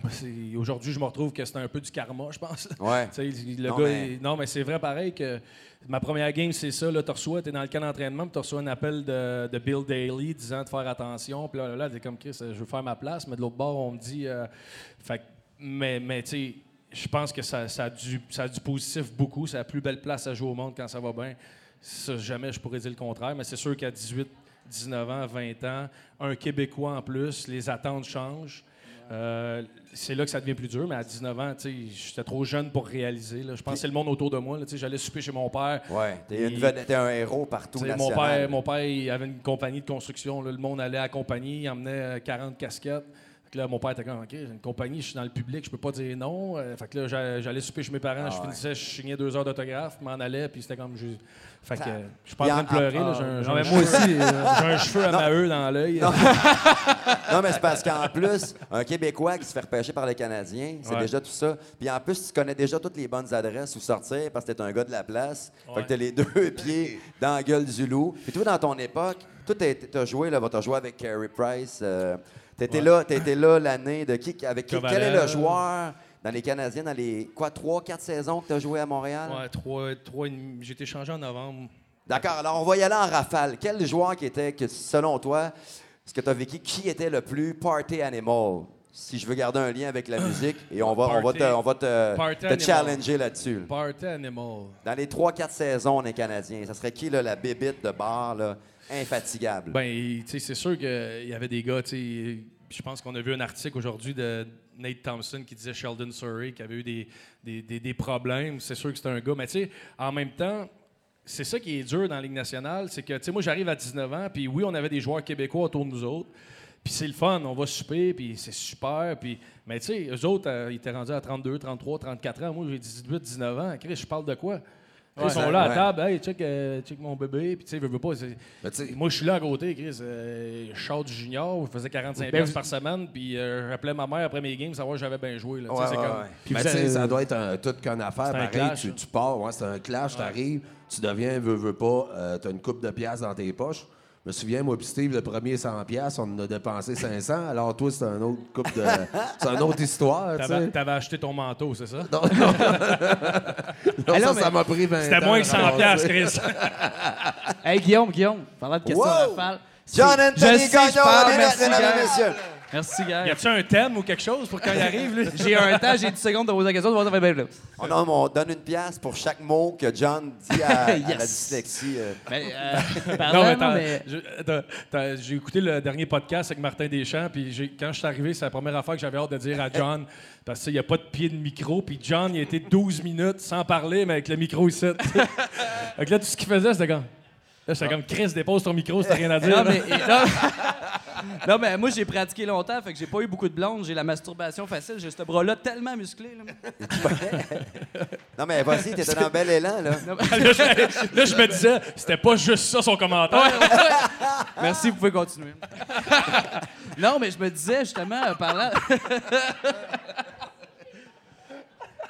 Aujourd'hui, je me retrouve que c'était un peu du karma, je pense. Ouais. Le Non, gars, mais- il- non, mais c'est vrai pareil que ma première game, c'est ça. Là, tu reçois, tu es dans le camp d'entraînement, puis tu reçois un appel de, de Bill Daly disant de faire attention. Puis là, là, t'es comme Chris, je veux faire ma place, mais de l'autre bord, on me dit. euh, fait mais, mais tu sais, je pense que ça, ça, a du, ça a du positif beaucoup. C'est la plus belle place à jouer au monde quand ça va bien. Ça, jamais je pourrais dire le contraire, mais c'est sûr qu'à 18, 19 ans, 20 ans, un Québécois en plus, les attentes changent. Euh, c'est là que ça devient plus dur, mais à 19 ans, j'étais trop jeune pour réaliser. là. Je c'est le monde autour de moi. J'allais souper chez mon père. Ouais. T'es, une vedette- t'es un héros partout. Mon père, mon père, il avait une compagnie de construction. là. Le monde allait à la compagnie, il emmenait euh, 40 casquettes. Fait là, mon père était comme, OK, j'ai une compagnie, je suis dans le public, je peux pas dire non. Euh, fait que là, j'a- j'allais souper chez mes parents, je Ah ouais. finissais, je signais deux heures d'autographe, m'en allais, puis c'était comme, je... Fait que euh, je suis pas en train de pleurer, là, j'ai un, j'ai Non, un mais moi aussi. euh, j'ai un cheveu à Maheu dans l'œil. Non, mais c'est parce qu'en plus, un Québécois qui se fait repêcher par les Canadiens, c'est Ouais. déjà tout ça. Puis en plus, tu connais déjà toutes les bonnes adresses où sortir parce que t'es un gars de la place. Fait Ouais. que t'as les deux <laughs> pieds dans la gueule du loup. Puis toi, dans ton époque, toi, t'as t'as joué, là, t'as joué avec Carey Price. euh, t'étais Ouais. là, là l'année de qui, avec qui, quel est le joueur dans les Canadiens, dans les, quoi, trois, quatre saisons que t'as joué à Montréal? Ouais, trois, trois. J'ai été changé en novembre. D'accord, alors on va y aller en rafale. Quel joueur qui était, que selon toi, ce que tu as vécu, qui était le plus party animal? Si je veux garder un lien avec la <coughs> musique, et on va, on va te, on va te, challenger là-dessus. là. Party Animal. Dans les 3-4 saisons, on est Canadiens. Ça serait qui, là, la bébite de bar, là, infatigable? Ben, tu sais, c'est sûr qu'il y avait des gars, tu je pense qu'on a vu un article aujourd'hui de Nate Thompson qui disait Sheldon Surrey qui avait eu des, des, des- des problèmes. C'est sûr que c'était un gars, mais tu sais, en même temps, c'est ça qui est dur dans la Ligue nationale, c'est que, tu sais, moi, j'arrive à 19 ans, puis oui, on avait des joueurs québécois autour de nous autres, puis c'est le fun, on va souper, puis c'est super, puis... Mais tu sais, eux autres, euh, ils étaient rendus à 32, 33, 34 ans. Moi, j'ai 18, 19 ans. Chris, je parle de quoi? Ils sont là à table, hey, check, euh, check mon bébé, puis tu sais, veux, veux pas, tu moi, je suis là à côté, Chris. Euh, je du junior, je faisais 45 Ben, vous- par semaine, puis euh, je rappelais ma mère après mes games, savoir que j'avais bien joué. Là. Tu sais, Ouais, c'est ouais, comme... ouais. Puis Ben, vous tu sais, avez- ça doit être un, toute qu'une affaire. Pareil, clash, tu, tu pars, ouais, c'est un clash, t'arrives, tu deviens, veux, veux pas, euh, t'as une coupe de pièces dans tes poches. Je me souviens, moi, puis Steve, le premier 100$, piastres, on en a dépensé 500. Alors, toi, c'est un autre couple de. c'est une autre histoire, tu T'avais sais. t'avais acheté ton manteau, c'est ça? Non, non. <laughs> Non, Alors, ça, m'a pris 20 C'était moins que à 100 ramasser. piastres, Chris. Hey, Guillaume, Guillaume, parlant de questions Wow! rafales. John Anthony Gagnon, parle, mesdames merci, mesdames et messieurs. Merci, Y gars. a-tu un thème ou quelque chose pour quand il arrive, lui? J'ai un temps, j'ai 10 secondes de poser la question. On, a- on donne une pièce pour chaque mot que John dit à, <laughs> à la dyslexie. euh. Mais, euh, <laughs> Non, mais, j'ai écouté le dernier podcast avec Martin Deschamps, puis j'ai- quand je suis arrivé, c'est la première affaire que j'avais hâte de dire à John, <laughs> parce qu'il n'y a pas de pied de micro, puis John, il a été 12 minutes sans parler, mais avec le micro ici. que là, tout ce qu'il faisait, c'était comme... Là, j'étais comme, Chris, dépose ton micro, c'était rien à dire. Non, là. mais, et- non, <laughs> non, mais moi, j'ai pratiqué longtemps, fait que j'ai pas eu beaucoup de blondes. J'ai la masturbation facile. J'ai ce bras-là tellement musclé. Là. <laughs> Non, mais vas-y, t'étais dans un bel élan, là. Non, mais- <laughs> là, je, là, je me disais, c'était pas juste ça son commentaire. Merci, vous pouvez continuer. non, mais je me disais justement, euh, parlant.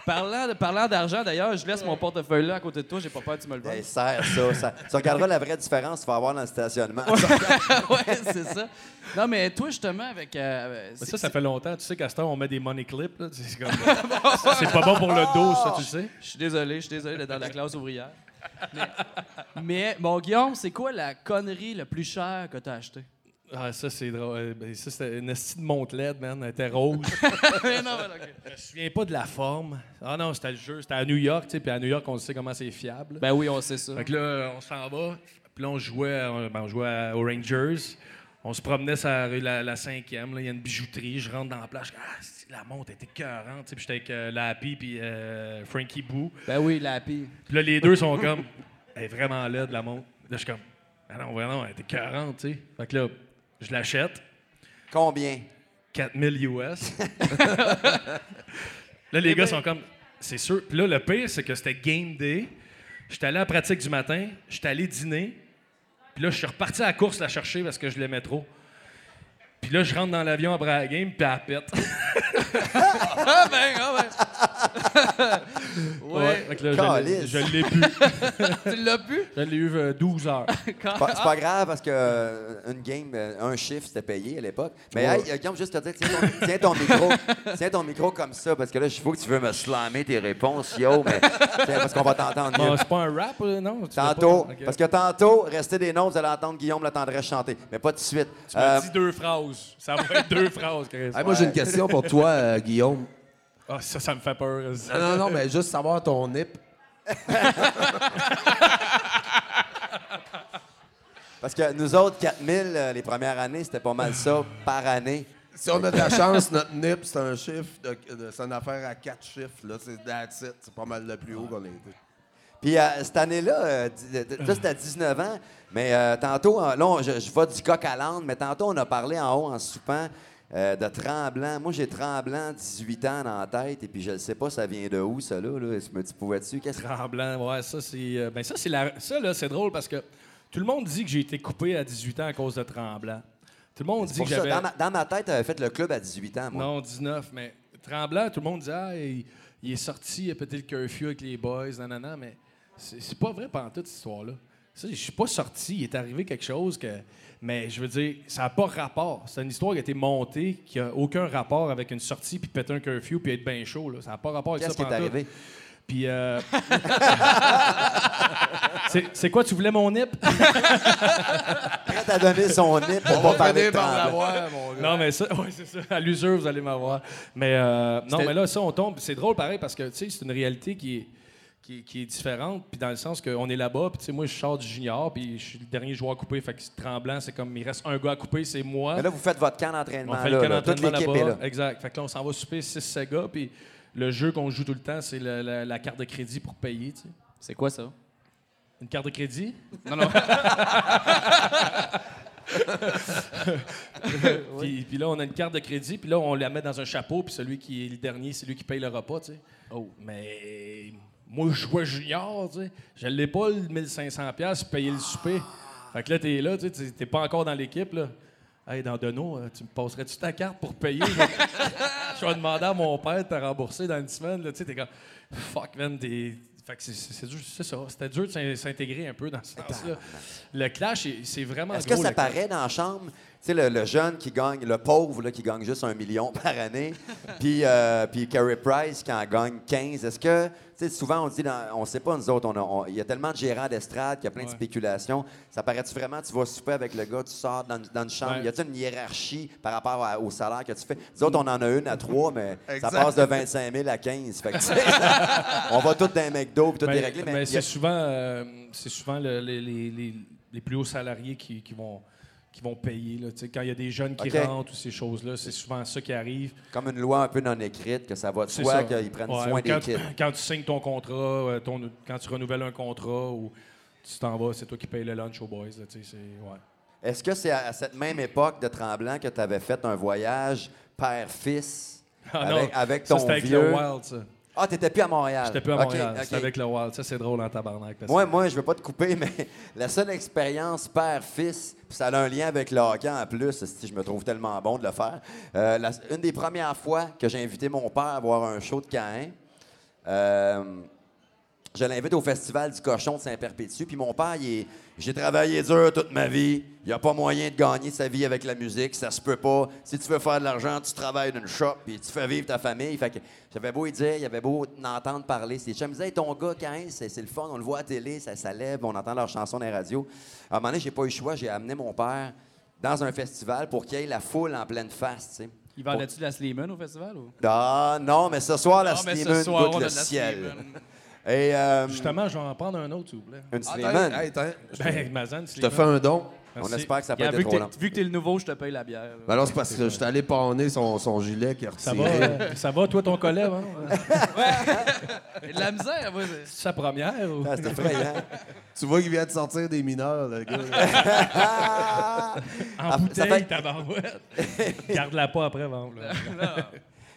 Parlant de- parlant d'argent, d'ailleurs, je laisse mon portefeuille là à côté de toi, j'ai pas peur que tu me le voles. Hey, serre ça, ça. Tu regarderas la vraie différence qu'il va avoir dans le stationnement. <laughs> ouais, c'est ça. Non, mais toi, justement, avec. euh, Mais c'est- ça, ça fait longtemps. Tu sais qu'à ce temps, on met des money clips. là. C'est comme- <laughs> c'est pas bon pour le dos, ça, tu sais? Je suis désolé, je suis désolé d'être dans la classe ouvrière. Mais, mais, bon, Guillaume, c'est quoi la connerie la plus chère que t'as achetée? Ah, ça, c'est drôle. Euh, ben, ça, c'était une esti de montre LED, man. Elle était rose. <laughs> Mais non, mais OK. Je me souviens pas de la forme. Ah non, c'était le jeu. C'était à New York, tu sais. Puis à New York, on sait comment c'est fiable. Ben oui, on sait ça. Fait que là, on s'en va. Puis là, on jouait, on, ben, on jouait à- aux Rangers. On se promenait sur la rue la, la cinquième. là. Il y a une bijouterie. Je rentre dans la plage. Ah, c'est- la montre était écœurante. tu sais. Puis j'étais avec euh, Lappy puis euh, Frankie Boo. Ben oui, la pire. Puis là, les deux sont comme, <laughs> elle est vraiment laide, la montre. Là, je suis comme, ah non, vraiment, elle était 40, tu sais. Fait que là, je l'achète, Combien? 4000 US. <laughs> là, les gars sont comme, c'est sûr. Puis là, le pire, c'est que c'était game day. J'étais allé à la pratique du matin, j'étais allé dîner. Puis là, je suis reparti à la course la chercher parce que je l'aimais trop. Puis là, je rentre dans l'avion après la game, puis elle pète. <laughs> Ah ben, ah ben. Ouais. Fait que là, je l'ai- je pu. <laughs> Tu l'as pu? Je l'ai eu euh, 12 heures. <laughs> C'est pas, c'est pas grave parce que euh, une game, euh, un chiffre, c'était payé à l'époque. Mais hey, euh, Guillaume, juste te dire, tiens ton, tiens ton micro. <laughs> Tiens ton micro comme ça parce que là, il faut que tu veux me slammer tes réponses, yo, mais parce qu'on va t'entendre mieux. Bon, c'est pas un rap, euh, non? Tu Tantôt, pas? Parce que tantôt, restez des noms, vous allez entendre Guillaume Latendresse chanter. Mais pas tout de suite. Tu m'as Euh, dit deux phrases. Ça va être deux phrases, Chris. Hey, moi, j'ai une question pour toi, euh, Guillaume. Ah, ça, ça me fait peur. Non, non, non, mais juste savoir ton nip. <laughs> parce que nous autres, 4000, euh, les premières années, c'était pas mal ça par année. Si on a de la chance, notre nip, c'est un chiffre, de, de- c'est une affaire à quatre chiffres. Là, c'est that's it. C'est pas mal le plus haut qu'on a été. Puis euh, cette année-là, euh, di- c'était à 19 ans, mais euh, tantôt, euh, là, on- je, je vais du coq à l'âne, mais tantôt, on a parlé en haut, en soupant, euh, de Tremblant. Moi, j'ai Tremblant, 18 ans dans la tête, et puis je ne sais pas ça vient de où, ça, là. là. Je me dis, pouvais-tu? Tremblant, ouais, ça, c'est. euh, ben, ça, c'est la... ça, là, c'est drôle parce que tout le monde dit que j'ai été coupé à 18 ans à cause de Tremblant. Tout le monde dit que j'avais. dans, ma, dans ma tête, j'avais fait le club à 18 ans, moi. Non, 19, mais Tremblant, tout le monde dit Ah, il, il est sorti, il a pété le curfew avec les boys, nanana, mais c'est c'est pas vrai pendant toute cette histoire-là. Ça, Je suis pas sorti, il est arrivé quelque chose que. Mais je veux dire, ça n'a pas rapport. C'est une histoire qui a été montée, qui a aucun rapport avec une sortie, puis péter un curfew, puis être bien chaud. Là. Ça n'a pas rapport avec Qu'est-ce ça. qui est pantoute. arrivé? Puis. euh, <laughs> c'est- C'est quoi, tu voulais mon nip? Prêt à donner son nez pour pas parler de mon Non, mais ça, ouais, c'est ça. À l'usure, vous allez m'avoir. Mais euh, non, mais là, ça, on tombe. C'est drôle pareil parce que, tu sais, c'est une réalité qui est, qui, est- qui est différente. Puis dans le sens qu'on est là-bas, puis tu sais, moi, je sors du junior, puis je suis le dernier joueur à couper. Fait que c'est tremblant, c'est comme, il reste un gars à couper, c'est moi. Mais là, vous faites votre camp on d'entraînement, là, camp là. Toute l'équipe est là. Exact. Fait que là, on s'en va souper 6-7 gars, puis le jeu qu'on joue tout le temps, c'est la carte de crédit pour payer, tu sais. C'est quoi ça? Une carte de crédit? Non, non. <laughs> Puis, puis là, on a une carte de crédit, puis là, on la met dans un chapeau, puis celui qui est le dernier, c'est lui qui paye le repas, tu sais. Oh, mais moi, je jouais junior, tu sais. Je l'ai pas, le 1500$ piastres, payer le souper. Fait que là, t'es là, tu sais, t'es pas encore dans l'équipe, là. Hey, dans Deneau, euh, tu me passerais-tu ta carte pour payer? je vais <laughs> demander à mon père de te rembourser dans une semaine, là, tu sais, t'es comme... Fuck, man, t'es- Fait que c'est- ça. C'était dur de s'in- s'intégrer un peu dans ce sens-là. Le clash, c'est- vraiment Est-ce que ça paraît dans la chambre? Tu sais, le, le jeune qui gagne, le pauvre là, qui gagne juste un million <laughs> par année, puis, euh, puis Carey Price qui en gagne 15. Est-ce que, tu sais, souvent on dit, dans- on sait pas nous autres, il y a tellement de gérants d'estrade qu'il y a plein de spéculations. Ça paraît-tu vraiment, tu vas souper avec le gars, tu sors dans, dans une chambre, Ouais. y a-t-il une hiérarchie par rapport à- au salaire que tu fais? Nous autres, on en a une à trois, mais <laughs> ça passe de 25 000 à 15. Fait que, tu sais, <laughs> on va tous dans un McDo, puis tout Mais- est réglé. mais y c'est souvent, euh, c'est souvent le- les, les- les- les plus hauts salariés qui, qui vont, qui vont payer. Là, quand il y a des jeunes qui rentrent ou ces choses-là, c'est souvent ça qui arrive. comme une loi un peu non écrite, que ça va de soi ça. qu'ils prennent Ouais, soin des quand, kids. quand tu signes ton contrat, euh, ton- quand tu renouvelles un contrat ou tu t'en vas, c'est toi qui payes le lunch aux boys. là, c'est- ouais. Est-ce que c'est à cette même époque de Tremblant que tu avais fait un voyage père-fils Ah avec, ça, ton avec vieux? le Wild, ça. Ah, t'étais plus à Montréal. J'étais plus à Montréal. OK. C'était avec le Wild. Ça, c'est drôle en tabarnak. Moi, moi, je veux pas te couper, <laughs> mais la seule expérience père-fils, puis ça a un lien avec le hockey en plus, si je me trouve tellement bon de le faire. euh, la- une des premières fois que j'ai invité mon père à voir un show de Caïn, euh, je l'invite au Festival du Cochon de Saint-Perpétue. Puis mon père, il est- j'ai travaillé dur toute ma vie. Il n'y a pas moyen de gagner sa vie avec la musique. Ça se peut pas. Si tu veux faire de l'argent, tu travailles d'une shop puis tu fais vivre ta famille. Fait que j'avais beau y dire, il avait beau entendre parler. C'est chums. Disait, Hey, ton gars, quand c'est c'est le fun, on le voit à la télé, ça, ça lève, on entend leurs chansons dans les radios. À un moment donné, j'ai pas eu le choix. J'ai amené mon père dans un festival pour qu'il y ait la foule en pleine face, tu sais. Il vendait-tu de la Sleeman au festival? Ou? Ah non, mais ce soir, la Sleeman goûte le ciel. Et euh, Justement, je vais en prendre un autre, s'il vous plaît. une Attends, attends, je te- Ben, Mazan, je te fais un don. On espère que ça peut Gars, être vu, que trop t'es, long. vu que t'es le nouveau, je te paye la bière. là. Ben non, c'est parce que je suis allé panner son, son gilet qui a Ça retiré. va, euh, ça va, toi, ton collègue? Hein? Et <laughs> de la misère, moi. c'est- sa première? Ou... Ah, c'est effrayant. Tu vois qu'il vient de sortir des mineurs, le gars. <laughs> Ah! En ça bouteille, fait- tabarouette. Garde-la pas après, vendre. là. <laughs>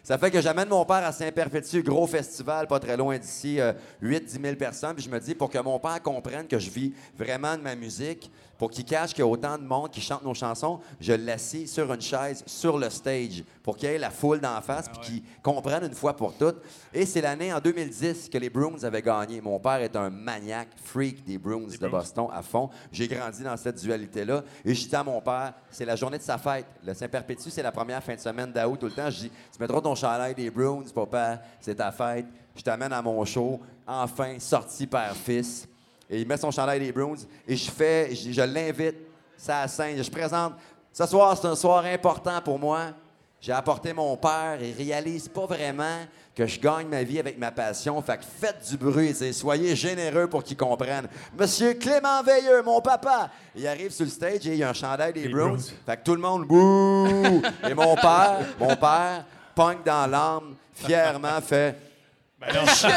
Ça fait que j'amène mon père à Saint-Perpétue, gros festival, pas très loin d'ici, 8-10 000 personnes. Puis je me dis, pour que mon père comprenne que je vis vraiment de ma musique, pour qu'il cache qu'il y a autant de monde qui chante nos chansons, je l'assis sur une chaise, sur le stage, pour qu'il y ait la foule d'en face, puis qu'il comprenne une fois pour toutes. Et c'est l'année en 2010 que les Bruins avaient gagné. Mon père est un maniaque, freak des Bruins de Boston à fond. J'ai grandi dans cette dualité-là. Et je dis à mon père, c'est la journée de sa fête. Le Saint-Perpétue, c'est la première fin de semaine d'août tout le temps. Je dis, tu mettras ton chandail des Bruins, papa, c'est ta fête. Je t'amène à mon show. Enfin, sorti père-fils. Et il met son chandail des Bruins. Et je fais, je, je l'invite, ça scène. Je présente, ce soir, c'est un soir important pour moi. J'ai apporté mon père et réalise pas vraiment que je gagne ma vie avec ma passion. Fait que faites du bruit, soyez généreux pour qu'ils comprennent. Monsieur Clément Veilleux, mon papa, il arrive sur le stage et il y a un chandail des Bruins. Fait que tout le monde bouh. Et mon père, mon père, punk dans l'âme, fièrement fait Allez chier,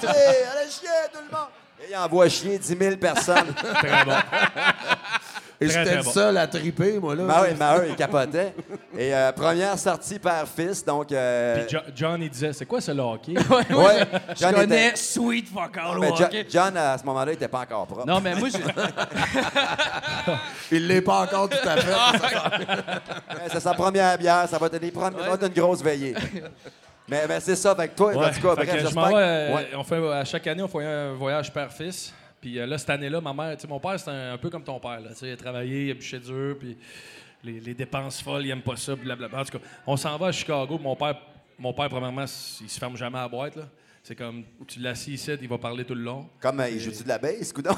tu sais, allez chier tout le monde. Et il envoie chier 10 000 personnes. <laughs> Très bon. Et Très, j'étais très le bon. seul à triper, moi, là. Maheu, Maheu, il capotait. Et euh, première sortie père-fils, donc. euh, Puis Jo- John, il disait, c'est quoi ce hockey? <laughs> ouais, Je John connais était- Sweet Fuck All mais Jo-? John, à ce moment-là, il n'était pas encore propre. Non, mais moi, j'ai... <laughs> Il l'est pas encore tout à fait. Ouais, C'est sa première bière, ça va être, des prom- ça va être une grosse veillée. Mais mais c'est ça, que toi, en Ouais. tout cas, bref, je vais, euh, Ouais. on fait, à chaque année, on fait un voyage père-fils. Puis euh, là, cette année-là, ma mère, tu sais, mon père, c'est un, un peu comme ton père. Là, il a travaillé, il a bûché dur, puis les, les dépenses folles, il aime pas ça, blablabla. En tout cas, on s'en va à Chicago. Mon père, mon père premièrement, il se ferme jamais à la boîte. Là. C'est comme, tu l'assis ici, il va parler tout le long. Comme euh, il joue-tu de la baisse, coudon? <laughs> <laughs>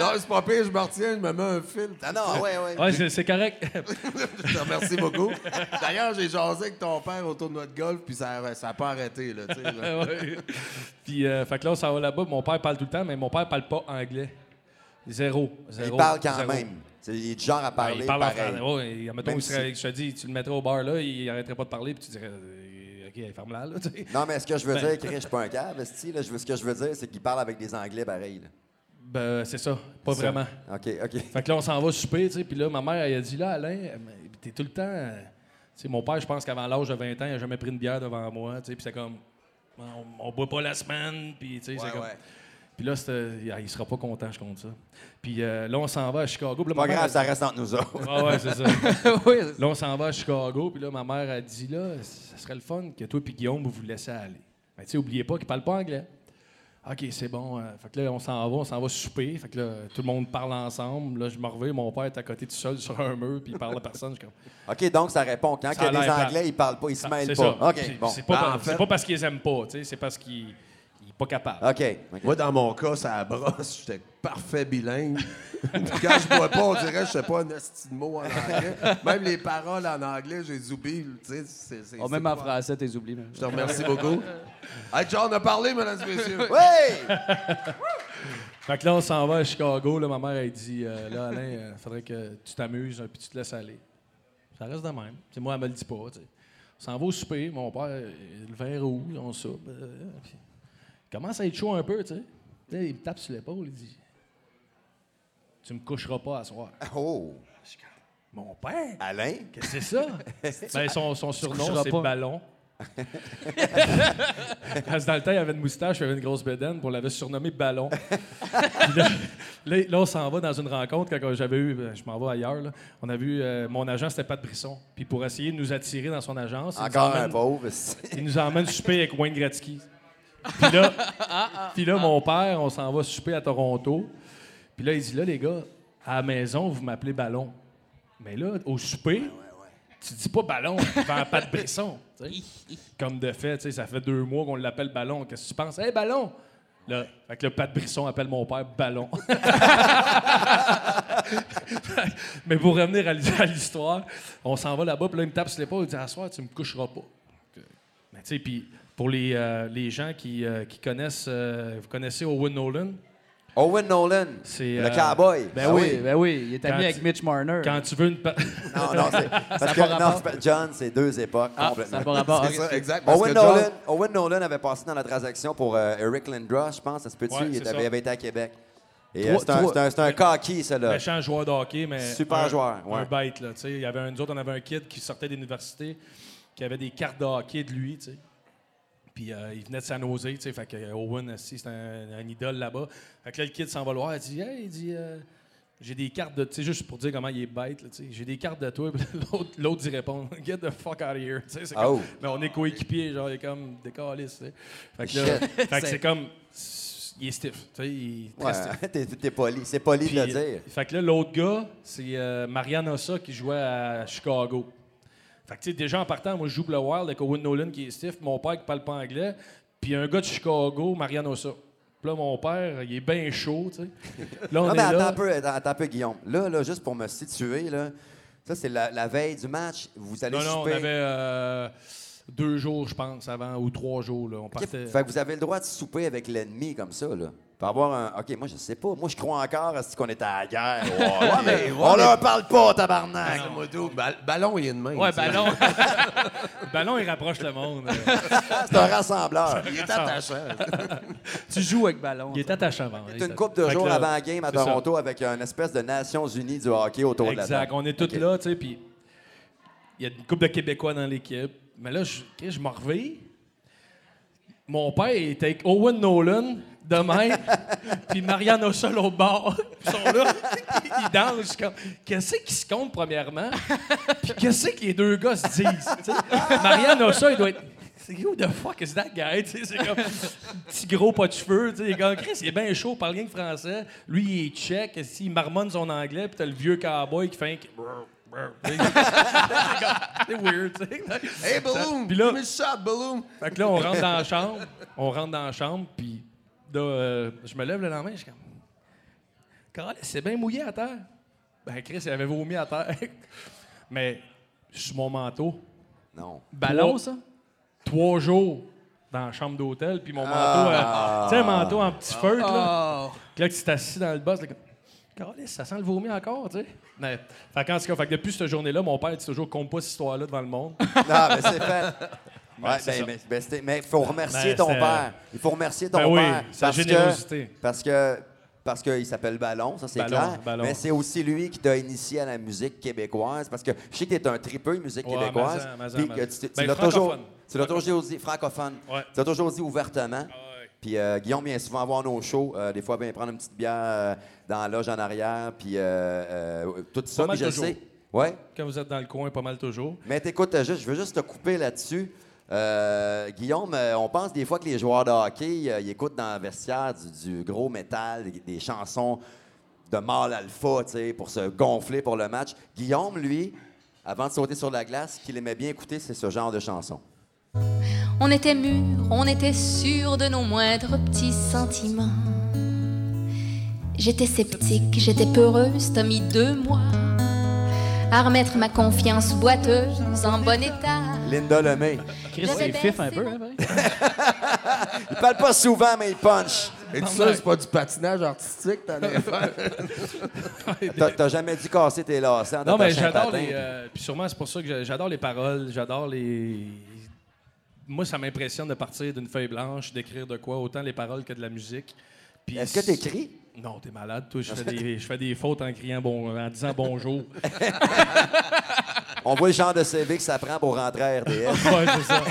non, c'est pas pire, je me retiens, je me mets un fil. ah non, ouais, ouais. Ouais, c'est c'est correct. <laughs> Je te remercie beaucoup. D'ailleurs, j'ai jasé avec ton père au tournoi de golf, puis ça n'a pas arrêté, là, tu sais. Puis, euh, fait que là, s'en va là-bas. Mon père parle tout le temps, mais mon père parle pas anglais. Zéro. Il parle quand zéro. même. C'est- Il est du genre à Ouais, parler il parle en pareil. français. Ouais, mettons, Même il serait- je te dis, tu le mettrais au bar là, il arrêterait pas de parler, puis tu dirais, OK, ferme-la, là, tu sais. Non, mais ce que je veux Ben- dire, Chris, je suis pas un cave, là. Je veux- Ce que je veux dire, c'est qu'il parle avec des Anglais pareil. là. Ben, c'est ça. Pas Ça. vraiment. OK, OK. Fait que là, on s'en va souper, tu sais, puis là, ma mère, elle a dit, là, Alain, t'es tout le temps. Tu sais, mon père, je pense qu'avant l'âge de 20 ans, il a jamais pris une bière devant moi, tu sais, puis c'est comme, on, on boit pas la semaine, puis tu sais, c'est comme. Puis là, il il sera pas content, je compte ça. Puis euh, là, on s'en va à Chicago. là, Pas grave, elle ça reste entre nous autres. Ah ouais, c'est ça. <laughs> oui, Là, on s'en va à Chicago, puis là, ma mère a dit, là, ça serait le fun que toi et Guillaume, vous vous laissez aller. Mais tu sais, oubliez pas qu'il parle pas anglais. OK, c'est bon. euh, fait que là, on s'en va, on s'en va souper. Fait que là, tout le monde parle ensemble. Là, je me reviens, mon père est à côté tout seul sur un mur, puis il parle à personne. Je <laughs> OK, donc ça répond. Quand Ça il y a a des l'air plate. Anglais, ils parlent pas, ils se mêlent c'est pas. ça. OK, C'est- bon. C'est pas, Ben, pa- en fait- c'est pas parce qu'ils aiment pas, tu sais, c'est parce qu'ils pas capable. OK. Moi, dans mon cas, ça brosse. J'étais parfait bilingue. <laughs> Quand je bois pas, on dirait que je sais pas un esti de mot en anglais. Même les paroles en anglais, j'ai c'est- Oh, même en français, t'es oublié. Je te remercie beaucoup. Hey, John a parlé, mesdames et messieurs. <laughs> Oui! Fait que là, on s'en va à Chicago. Là, ma mère, elle dit euh, Là, Alain, il faudrait que tu t'amuses puis tu te laisses aller. Ça reste de même. T'sais, moi, elle me le dit pas. t'sais. On s'en va au souper. Mon père, euh, le vin rouge, on soupe. euh, puis commence à être chaud un peu. tu sais. Il me tape sur l'épaule. Il dit Tu me coucheras pas à soir. Oh! Mon père? Alain? Qu'est-ce que c'est ça? <laughs> ben, son, son surnom, c'est. Ballon. <laughs> Parce que dans le temps, il avait une moustache, il avait une grosse bédaine, puis on l'avait surnommé Ballon. <laughs> Là, là, là, on s'en va dans une rencontre quand j'avais eu, ben, je m'en vais ailleurs, là. on a vu, euh, mon agent, c'était Pat Brisson. Puis pour essayer de nous attirer dans son agence, il nous Encore un emmène- pauvre. il nous emmène souper avec Wayne Gretzky. Puis là, <laughs> puis là mon père, on s'en va souper à Toronto. Puis là, il dit, là, les gars, à la maison, vous m'appelez Ballon. Mais là, au souper, tu dis pas Ballon devant Pat Brisson. tu sais. Comme de fait, tu ça fait deux mois qu'on l'appelle Ballon. Qu'est-ce que tu penses? Hey, Ballon! Là, fait que le Pat Brisson appelle mon père Ballon. <laughs> Mais pour revenir à l'histoire, on s'en va là-bas, puis là, il me tape sur l'épaule, il dit À soir, tu me coucheras pas. Mais tu sais, puis pour les, euh, les gens qui, euh, qui connaissent, euh, vous connaissez Owen Nolan? Owen Nolan, C'est, le euh, cowboy. Ben Ah oui, ben oui, il est Quand ami avec Mitch Marner. Quand tu veux une. pa- <laughs> Non, non, c'est. <laughs> Parce que, pas non, rapport. c'est pas- John, c'est deux époques Ah, complètement. <laughs> ça n'a pas rapport. C'est ça, exact. Parce Owen que John- Nolan, Owen Nolan avait passé dans la transaction pour euh, Eric Lindros, je pense, ça se peut-tu? Ouais, il, c'est était- ça. il avait été à Québec. Et Trois- euh, c'est un, trois- c'est un, c'est un cocky, ça, là. méchant joueur de hockey, mais. Super un, joueur, ouais. Un bête, là. Tu sais, il y avait un, nous autres, on avait un kid qui sortait de l'université, qui avait des cartes de hockey de lui, tu sais. Puis euh, il venait de San Jose, tu sais. Fait que euh, Owen, aussi, c'est un, un idole là-bas. Fait que là, le kid s'en va le voir, il dit Hey, il dit. euh, j'ai des cartes de. Tu sais, juste pour dire comment il est bête, tu sais. J'ai des cartes de toi. <laughs> L'autre, l'autre dit répondre Get the fuck out of here. Tu sais, c'est Oh. comme- Mais on est coéquipiers, genre, il est comme des calices, tu sais. Fait que, là, <laughs> fait que c'est comme. Il est stiff. Tu sais, il est très stiff. Ouais, <laughs> t'es, t'es poli. C'est poli de le dire. Fait que là, l'autre gars, c'est euh, Marianne Ossa qui jouait à Chicago. Fait que, tu sais, déjà en partant, moi, je joue le Wild avec Owen Nolan qui est stiff, mon père qui parle pas anglais, puis un gars de Chicago, Marianne Ossa. Puis là, mon père, il est bien chaud, tu sais. <laughs> Là, on Non, est mais attends là. un peu, attends, attends un peu, Guillaume. Là, là, juste pour me situer, là, ça, c'est la, la veille du match. Vous allez Non, non, on souper. avait euh, deux jours, je pense, avant, ou trois jours, là. On OK, partait... Fait que vous avez le droit de souper avec l'ennemi comme ça, là. Avoir un. OK, moi, je sais pas. Moi, je crois encore à ce qu'on est à la guerre. Ouais, mais- on ouais, leur parle pas, tabarnak. Ah, moi, tout. Ball- Ballon, il est de main. Ouais, ballon. <laughs> ballon, il rapproche le monde. <laughs> C'est un rassembleur. Il est attachant. <laughs> Tu joues avec ballon. Il est attachant. bon, C'est une couple de jours avant la game à ça. Toronto avec une espèce de Nations Unies du hockey autour de la Exact. table. On est tous là, tu sais, puis il y a une couple de Québécois dans l'équipe. Mais là, je, je m'en reviens. Mon père était avec Owen Nolan de même, <laughs> puis Marianne Ossa l'autre bord. Ils sont là, ils dansent. Comme, qu'est-ce qui se compte, premièrement? Puis qu'est-ce que les deux gars se disent? tu sais? Marianne Ossa, il doit être. C'est who the fuck is that guy? C'est comme un petit gros pas de cheveux. comme, Chris, il est bien chaud, il parle rien que français. Lui, il est tchèque. Il marmonne son anglais. Puis t'as le vieux cowboy qui fait un... C'est <laughs> weird, tu sais. Hey, Balloon! Puis là- Balloon! Fait que là, on rentre dans la chambre. On rentre dans la chambre, puis là, euh, je me lève le lendemain, je suis comme... Carole, c'est bien mouillé à terre. Ben, Chris, il avait vomi à terre. <laughs> Mais, sur mon manteau, Non. Ballon, ça? trois jours dans la chambre d'hôtel, puis mon manteau, euh, tu sais, un manteau en petit feutre, là. Puis là, que tu t'es assis dans le boss, là, comme, Carole, ça sent le vomi encore, tu sais. Mais, fait qu'en tout cas, fait que depuis cette journée-là, mon père dit toujours, compte pas cette histoire-là devant le monde. Non, mais c'est fait. Ouais, ben, mais, ben, c'était- mais il faut remercier Ben, ton père. Il faut remercier ton Ben oui, père. sa parce que- générosité. parce que parce qu'il s'appelle Ballon, ça c'est Ballon, clair. Ballon. Mais c'est aussi lui qui t'a initié à la musique québécoise. Parce que je sais que tu es un tripeux de musique Ouais, québécoise. Puis que Mazan. tu, tu Ben, l'as toujours, francophone. tu l'as toujours dit francophone. Ouais. Tu l'as toujours dit ouvertement. Puis euh, Guillaume vient souvent voir nos shows. euh, des fois, bien prendre une petite bière euh, dans la loge en arrière. Puis tout ça. Pas mal Puis je toujours. sais. Ouais. Quand vous êtes dans le coin, pas mal toujours. Mais t'écoutes, juste, je veux juste te couper là-dessus. Euh, Guillaume, euh, on pense des fois que les joueurs de hockey, euh, ils écoutent dans le vestiaire du, du gros métal, des, des chansons de mâle alpha, tu sais, pour se gonfler pour le match. Guillaume, lui, avant de sauter sur la glace, ce qu'il aimait bien écouter, c'est ce genre de chanson. On était mûrs, on était sûrs de nos moindres petits sentiments. J'étais sceptique, j'étais peureuse, t'as mis deux mois à remettre ma confiance boiteuse en bon état. Linda Lemay. Chris, c'est fif un peu, hein, pareil? <laughs> Il parle pas souvent, mais il punch. Et tout ça, c'est pas du patinage artistique, t'en as faire. <laughs> T'as- T'as jamais dû casser tes lacets en Non, mais j'adore patin. les. euh, puis sûrement, c'est pour ça que j'a- j'adore les paroles, j'adore les. Moi, ça m'impressionne de partir d'une feuille blanche, d'écrire de quoi, autant les paroles que de la musique. Puis Est-ce que t'écris? Non, t'es malade, toi. Je fais, <laughs> des, je fais des fautes en criant bon, en disant bonjour. <laughs> On voit le genre de CV que ça prend pour rentrer à RDS. <laughs> Ouais, c'est ça.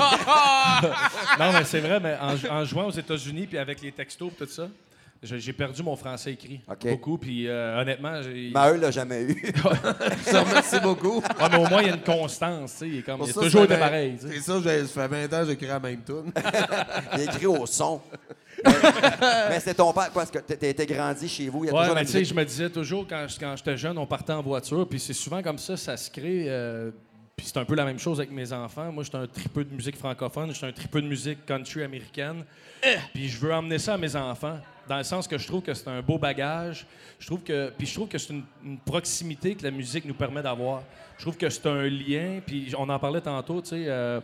non, mais c'est vrai, mais en, en jouant aux États-Unis, puis avec les textos, puis tout ça, j'ai perdu mon français écrit. Beaucoup, puis euh, honnêtement, j'ai. Maheu l'a jamais eu. <laughs> Je te remercie beaucoup. Mais au moins, il y a une constance, tu sais. Il, est comme, il ça, toujours ça été pareil. C'est ça, ça fait 20 ans que j'écris la même tune. <laughs> Il écrit au son. Mais, mais c'est ton père? Est-ce que t'as été grandi chez vous? Il y a Ouais, toujours la mais tu sais, je me disais toujours, quand, quand j'étais jeune, on partait en voiture, puis c'est souvent comme ça, ça se crée. euh, puis c'est un peu la même chose avec mes enfants. Moi, j'étais un tripeux de musique francophone, j'étais un tripeux de musique country américaine. Puis je veux emmener ça à mes enfants, dans le sens que je trouve que c'est un beau bagage. Je trouve que, puis je trouve que c'est une, une proximité que la musique nous permet d'avoir. Je trouve que c'est un lien, puis on en parlait tantôt, tu sais. euh,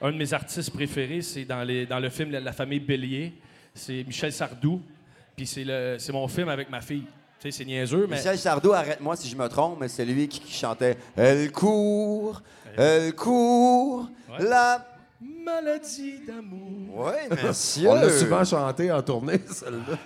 un de mes artistes préférés, c'est dans, les, dans le film La, famille Bélier. C'est Michel Sardou. Puis c'est mon film avec ma fille. Tu sais, c'est niaiseux, mais. Michel Sardou, arrête-moi si je me trompe, mais c'est lui qui, qui chantait Elle court, elle court, Ouais. la. Maladie d'amour. Oui, <laughs> monsieur. On l'a souvent chanté en tournée, celle-là.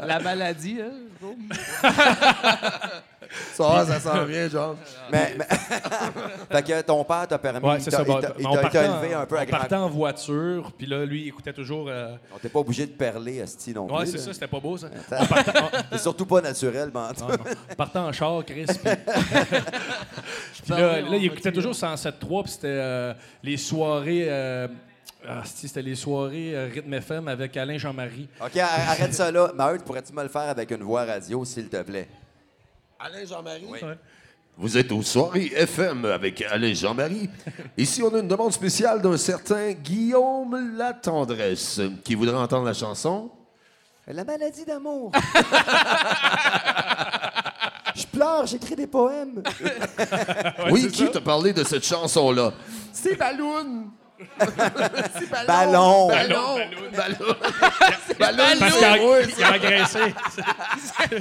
<laughs> La maladie, hein? <laughs> Ça, ça s'en vient, genre. <laughs> Mais, mais- <laughs> fait que ton père t'a permis, Ouais, il c'est t'a ça. il bon, t'a- il en- élevé un peu à on grand. partait en voiture, puis là, lui, il écoutait toujours. euh, On t'est pas obligé de perler, Esti, non Ouais, plus. c'est ça, c'était pas beau, ça. <laughs> Attends. On partait, on- C'est surtout pas naturel, mais en tout non, non. On partait en char, Chris. Puis, Puis là, là, il écoutait toujours 107.3, puis c'était euh, les soirées. euh, ah, si, c'était les soirées euh, Rythme FM avec Alain Jean-Marie. OK, ar- arrête ça là. Maheu, pourrais-tu me le faire avec une voix radio, s'il te plaît? Alain Jean-Marie. Vous êtes aux soirées FM avec Alain Jean-Marie. Ici, on a une demande spéciale d'un certain Guillaume Latendresse qui voudrait entendre la chanson. La maladie d'amour. <laughs> Je pleure, j'écris des poèmes. <laughs> oui, qui t'a parlé de cette chanson-là? C'est Balloon. Ballon. Ballon. Ballon. Ballon. Parce qu'il a, a agressé.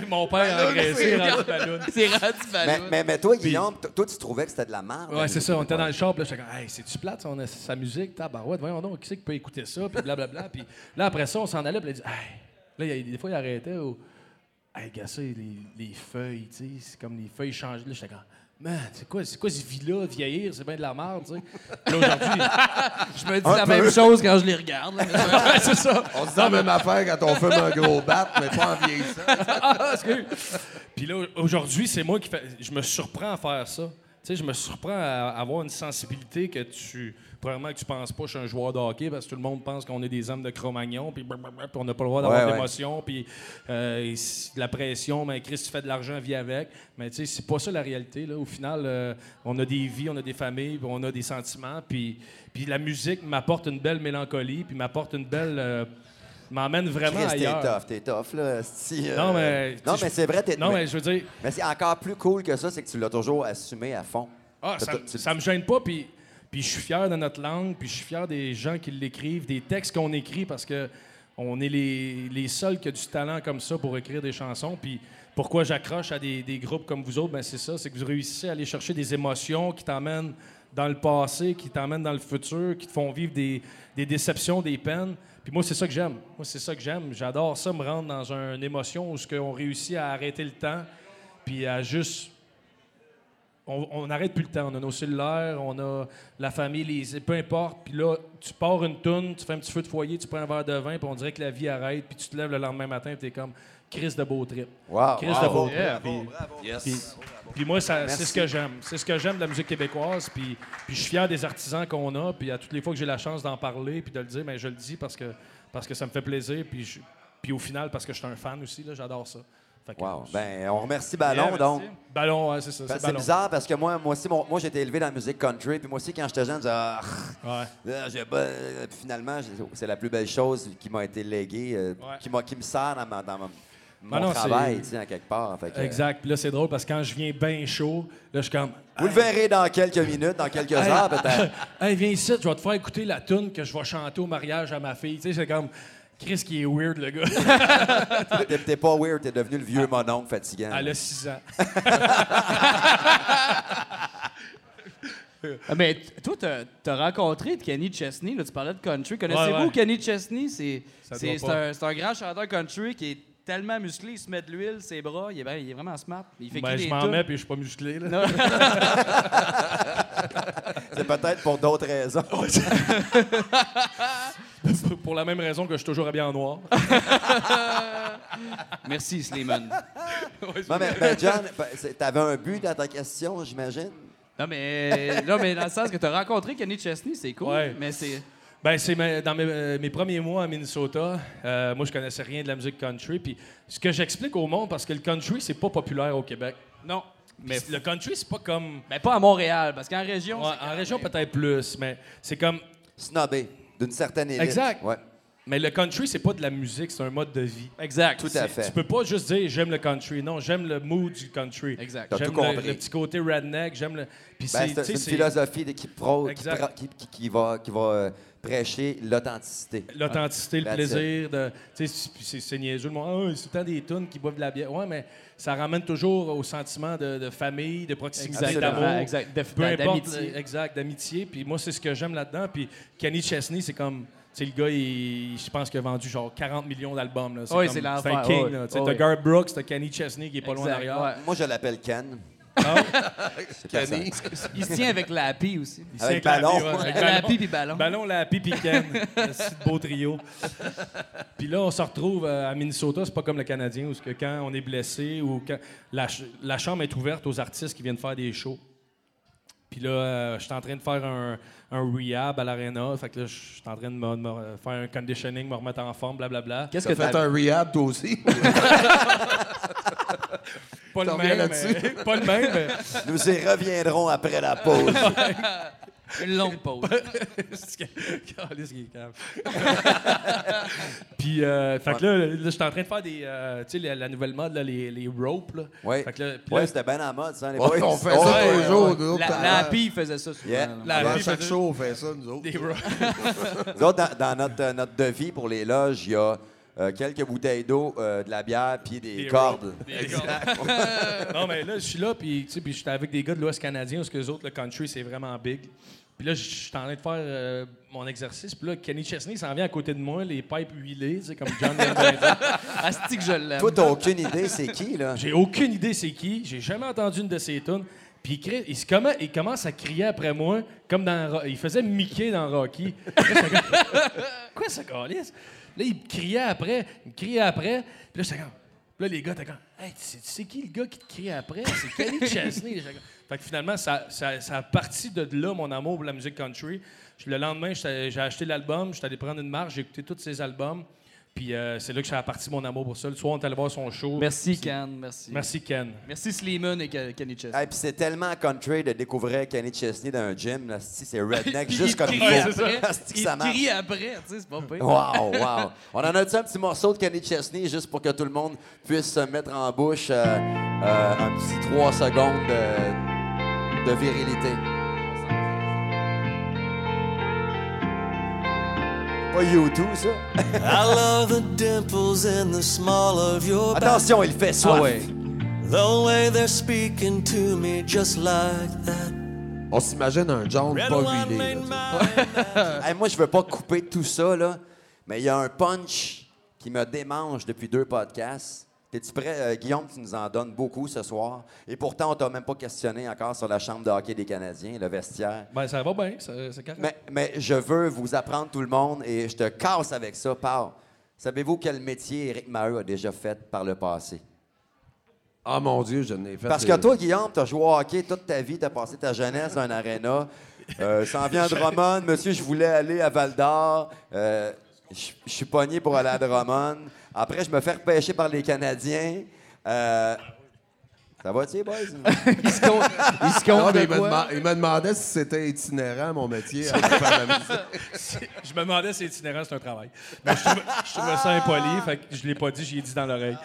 Mon père a agressé, rendu ballon. C'est rendu Mais, ballon. mais, mais toi, Guillaume, toi, tu trouvais que c'était de la merde. Ouais, c'est ça. On était dans le shop, là, j'étais comme, hey, c'est-tu plate, ça, on a sa musique, tabarouette, voyons donc, qui c'est qui peut écouter ça, puis blablabla. Puis là, après ça, on s'en allait, puis il a dit, hey. Là, il y a- des fois, il arrêtait, ou, hey, gars, ça, les, les feuilles, tu sais, c'est comme les feuilles changent. Là, j'étais comme, man, c'est quoi, c'est quoi ce vie-là, vieillir, c'est bien de la merde, tu sais. Puis Là, aujourd'hui, Je me dis la même chose quand je les regarde. là. <laughs> c'est ça. On se dit la même affaire quand on fume un gros bat, mais pas en vieillissant. Ah, excuse. Puis là, aujourd'hui, c'est moi qui fais. Je me surprends à faire ça. Tu sais, je me surprends à avoir une sensibilité que tu. Probablement que tu penses pas que je suis un joueur de hockey parce que tout le monde pense qu'on est des hommes de Cro-Magnon, puis on n'a pas le droit d'avoir Ouais, d'émotion, puis euh, la pression, mais Chris, tu fais de l'argent, vis avec. Mais tu sais, c'est pas ça la réalité. Là. Au final, euh, on a des vies, on a des familles, on a des sentiments, puis, puis la musique m'apporte une belle mélancolie, puis m'apporte une belle. euh, m'emmène vraiment Chris, t'es ailleurs. tough, t'es tough, là. esti, euh, Non, mais- Non, mais c'est vrai, t'es. Non, mais, mais je veux dire. mais c'est encore plus cool que ça, c'est que tu l'as toujours assumé à fond. Ah, T'as- ça, tu- ça me gêne pas, puis, puis je suis fier de notre langue, puis je suis fier des gens qui l'écrivent, des textes qu'on écrit, parce que on est les, les seuls qui ont du talent comme ça pour écrire des chansons. Puis pourquoi j'accroche à des, des groupes comme vous autres, ben c'est ça, c'est que vous réussissez à aller chercher des émotions qui t'emmènent dans le passé, qui t'emmènent dans le futur, qui te font vivre des, des déceptions, des peines. Puis moi, c'est ça que j'aime. Moi, c'est ça que j'aime. J'adore ça, me rendre dans une émotion où qu'on réussit à arrêter le temps, puis à juste on on n'arrête plus le temps. On a nos cellulaires, on a la famille, les, peu importe. Puis là, tu pars une toune, tu fais un petit feu de foyer, tu prends un verre de vin, puis on dirait que la vie arrête. Puis tu te lèves le lendemain matin, puis t'es comme Chris de beau trip. Wow. Chris de Bravo. beau trip. Puis- puis- Puis moi, c'est ce que j'aime. C'est ce que j'aime de la musique québécoise. Puis, puis je suis fier des artisans qu'on a. Puis à toutes les fois que j'ai la chance d'en parler puis de le dire, ben, je le dis parce que, parce que ça me fait plaisir. Puis, je- puis au final, parce que je suis un fan aussi, là, j'adore ça. Wow. Ben, on remercie Ballon, Yeah, donc. Ballon, ouais, c'est ça. C'est bizarre parce que moi, moi aussi, mon- moi j'ai été élevé dans la musique country. Puis moi aussi, quand j'étais jeune, je disais, ah, Ouais. Puis finalement, c'est la plus belle chose qui m'a été léguée, euh, Ouais. qui, m'a- qui me sert dans, ma- dans ma- mon Ben non, travail, tu sais, en quelque part. Fait que, Exact. Puis là, c'est drôle parce que quand je viens bien chaud, là, je suis comme. Vous le verrez dans quelques minutes, dans quelques Hey, heures peut-être. <laughs> Hey, viens ici, je vais te faire écouter la tune que je vais chanter au mariage à ma fille. Tu sais, c'est comme. Chris qui est weird, le gars. <laughs> T'es- T'es pas weird, t'es devenu le vieux mononcle fatigant. Elle a 6 ans. <laughs> Ah, mais toi, t'as as rencontré Kenny Chesney, là, tu parlais de country. Connaissez-vous Ouais, ouais. Kenny Chesney? C'est un, c'est un grand chanteur country qui est tellement musclé, il se met de l'huile, ses bras, il est, ben- il est vraiment smart. Il fait Ben, je m'en mets puis je suis pas musclé. Là. <laughs> C'est peut-être pour d'autres raisons. <laughs> Pour la même raison que je suis toujours habillé en noir. <laughs> Merci, Slimane. non, mais ben, John, ben, t'avais un but dans ta question, j'imagine? Non, mais, non, mais dans le sens que tu as rencontré Kenny Chesney, c'est cool. Ouais. Mais c'est. Ben, c'est dans mes, euh, mes premiers mois à Minnesota. euh, moi, je connaissais rien de la musique country. Puis ce que j'explique au monde, parce que le country, c'est pas populaire au Québec. Non. Mais le country, c'est pas comme. Mais pas à Montréal, parce qu'en région. Ouais, en région, même- peut-être plus, mais c'est comme. Snobé, d'une certaine élite. Exact. Ouais. Mais le country, c'est pas de la musique, c'est un mode de vie. Exact. Tout à fait. Tu peux pas juste dire j'aime le country. Non, j'aime le mood du country. Exact. T'as J'aime tout le, compris. le petit côté redneck. J'aime le. Puis Ben, c'est- une philosophie de- qui, pro- qui, qui- qui- qui va, qui va euh, prêcher l'authenticité. L'authenticité, le plaisir de. Tu sais, c'est- niaiseux. Le monde, ah, c'est temps des tunes qui boivent de la bière. Ouais, mais ça ramène toujours au sentiment de, de famille, de proximité, d'amour. Exact. De- Peu importe. euh, Exact, d'amitié. Puis moi, c'est ce que j'aime là-dedans. Puis Kenny Chesney, c'est comme. Tu sais, le gars, il- je pense qu'il a vendu genre 40 millions d'albums. là. Oui, c'est un king. T'as. Garth Brooks, t'as Kenny Chesney qui est pas loin derrière. ouais. Moi, je l'appelle Ken. Ah, <laughs> C'est. Kenny. Il se tient avec la Happy aussi. il Avec ballon. ouais, avec La ballon. Happy puis ballon. Ballon, la Happy puis Ken. C'est beau trio. <laughs> Puis là, on se retrouve euh, à Minnesota. C'est pas comme le Canadien où que quand on est blessé ou quand la, ch- la chambre est ouverte aux artistes qui viennent faire des shows. Puis là, euh, je suis en train de faire un, un rehab à l'arena. Fait que là, je suis en train de me, faire un conditioning, me remettre en forme, blablabla. Qu'est-ce que fait t'as un rehab, toi aussi? <laughs> Pas le même, là-dessus? mais- pas le même, mais... Nous y reviendrons après la pause. <laughs> Une longue <laughs> pause. <laughs> Puis, euh, fait que là, là, je suis en train de faire des. euh, tu sais, la, la nouvelle mode, là, les, les ropes. Là. Oui. Fait que là, Ouais, c'était bien en mode, ça, les Ouais, boys. on fait ça Ouais, tous les ouais, jours, ouais. nous autres. La, la Happy, faisait ça souvent. Yeah. La Happy chaque faisait- show, on fait ça, nous autres. des ropes. Nous autres, dans, dans notre, euh, notre devis pour les loges, il y a euh, quelques bouteilles d'eau, euh, de la bière, puis des, Des cordes. Des cordes. <laughs> <laughs> non, mais là, je suis là, puis tu sais, puis j'étais avec des gars de l'Ouest canadien, parce que les autres, le country, c'est vraiment big. Puis là, je suis en train de faire euh, mon exercice. Puis là, Kenny Chesney s'en vient à côté de moi, les pipes huilées, tu sais, comme John. <laughs> Asti que je l'aime. Toi, t'as aucune idée, c'est qui, là? J'ai aucune idée c'est qui. J'ai jamais entendu une de ses tunes. Puis il, crie- il, commence à crier après moi, comme dans Il faisait Mickey dans Rocky. Quoi, ce calice? Là, il me criait après. Il me criait après. Puis là, j'étais là, les gars, t'es comme. Hey, sais qui le gars qui te crie après? C'est Kenny Chesney. Fait que finalement, ça, ça, ça a parti de là, mon amour pour la musique country. Le lendemain, j'ai acheté l'album, j'étais allé prendre une marche, j'ai écouté tous ses albums. Puis euh, c'est là que ça a parti mon amour pour ça. Le soir, on est allé voir son show. Merci, Ken. Merci. Merci, Ken. Merci, Slimane et Ke- Kenny Chesney. Et puis c'est tellement country de découvrir Kenny Chesney dans un gym. Là, Si, c'est redneck, <laughs> juste il comme crie il faut. après. <laughs> Asti que Il ça marche. crie après, tu sais, c'est pas pire. Wow, wow. On en a-tu un petit morceau de Kenny Chesney juste pour que tout le monde puisse se mettre en bouche euh, euh, un petit 3 secondes de, de virilité? Pas YouTube, ça? <laughs> I love the dimples in the small of your back. Attention, il fait soif. Ah ouais. The way they're speaking to me just like that. On s'imagine un John pas là. <laughs> Hey, moi, je veux pas couper tout ça, là, mais il y a un punch qui me démange depuis deux podcasts. T'es-tu prêt? Euh, Guillaume, tu nous en donnes beaucoup ce soir? Et pourtant, on t'a même pas questionné encore sur la chambre de hockey des Canadiens, le vestiaire. Ben, ça va bien, ça- c'est correct. Mais, mais je veux vous apprendre tout le monde et je te casse avec ça. Parle. Savez-vous quel métier Éric Maheu a déjà fait par le passé? Ah mon Dieu, je n'ai fait. Parce que toi, Guillaume, tu as joué au hockey toute ta vie, tu as passé ta jeunesse dans un aréna. Euh, S'en vient à Drummond. Monsieur, je voulais aller à Val d'Or. Euh, je je suis pogné pour aller à Drummond. Après, je me fais repêcher par les Canadiens. Euh, ça va-tu, boys? <laughs> Il se compte, il se compte de il, me quoi? dema- il me demandait si c'était itinérant, mon métier. à faire la <laughs> musique. Je me demandais si itinérant, c'est un travail. Mais je trouvais, je trouvais ça impoli, fait que je l'ai pas dit, j'y ai dit dans l'oreille.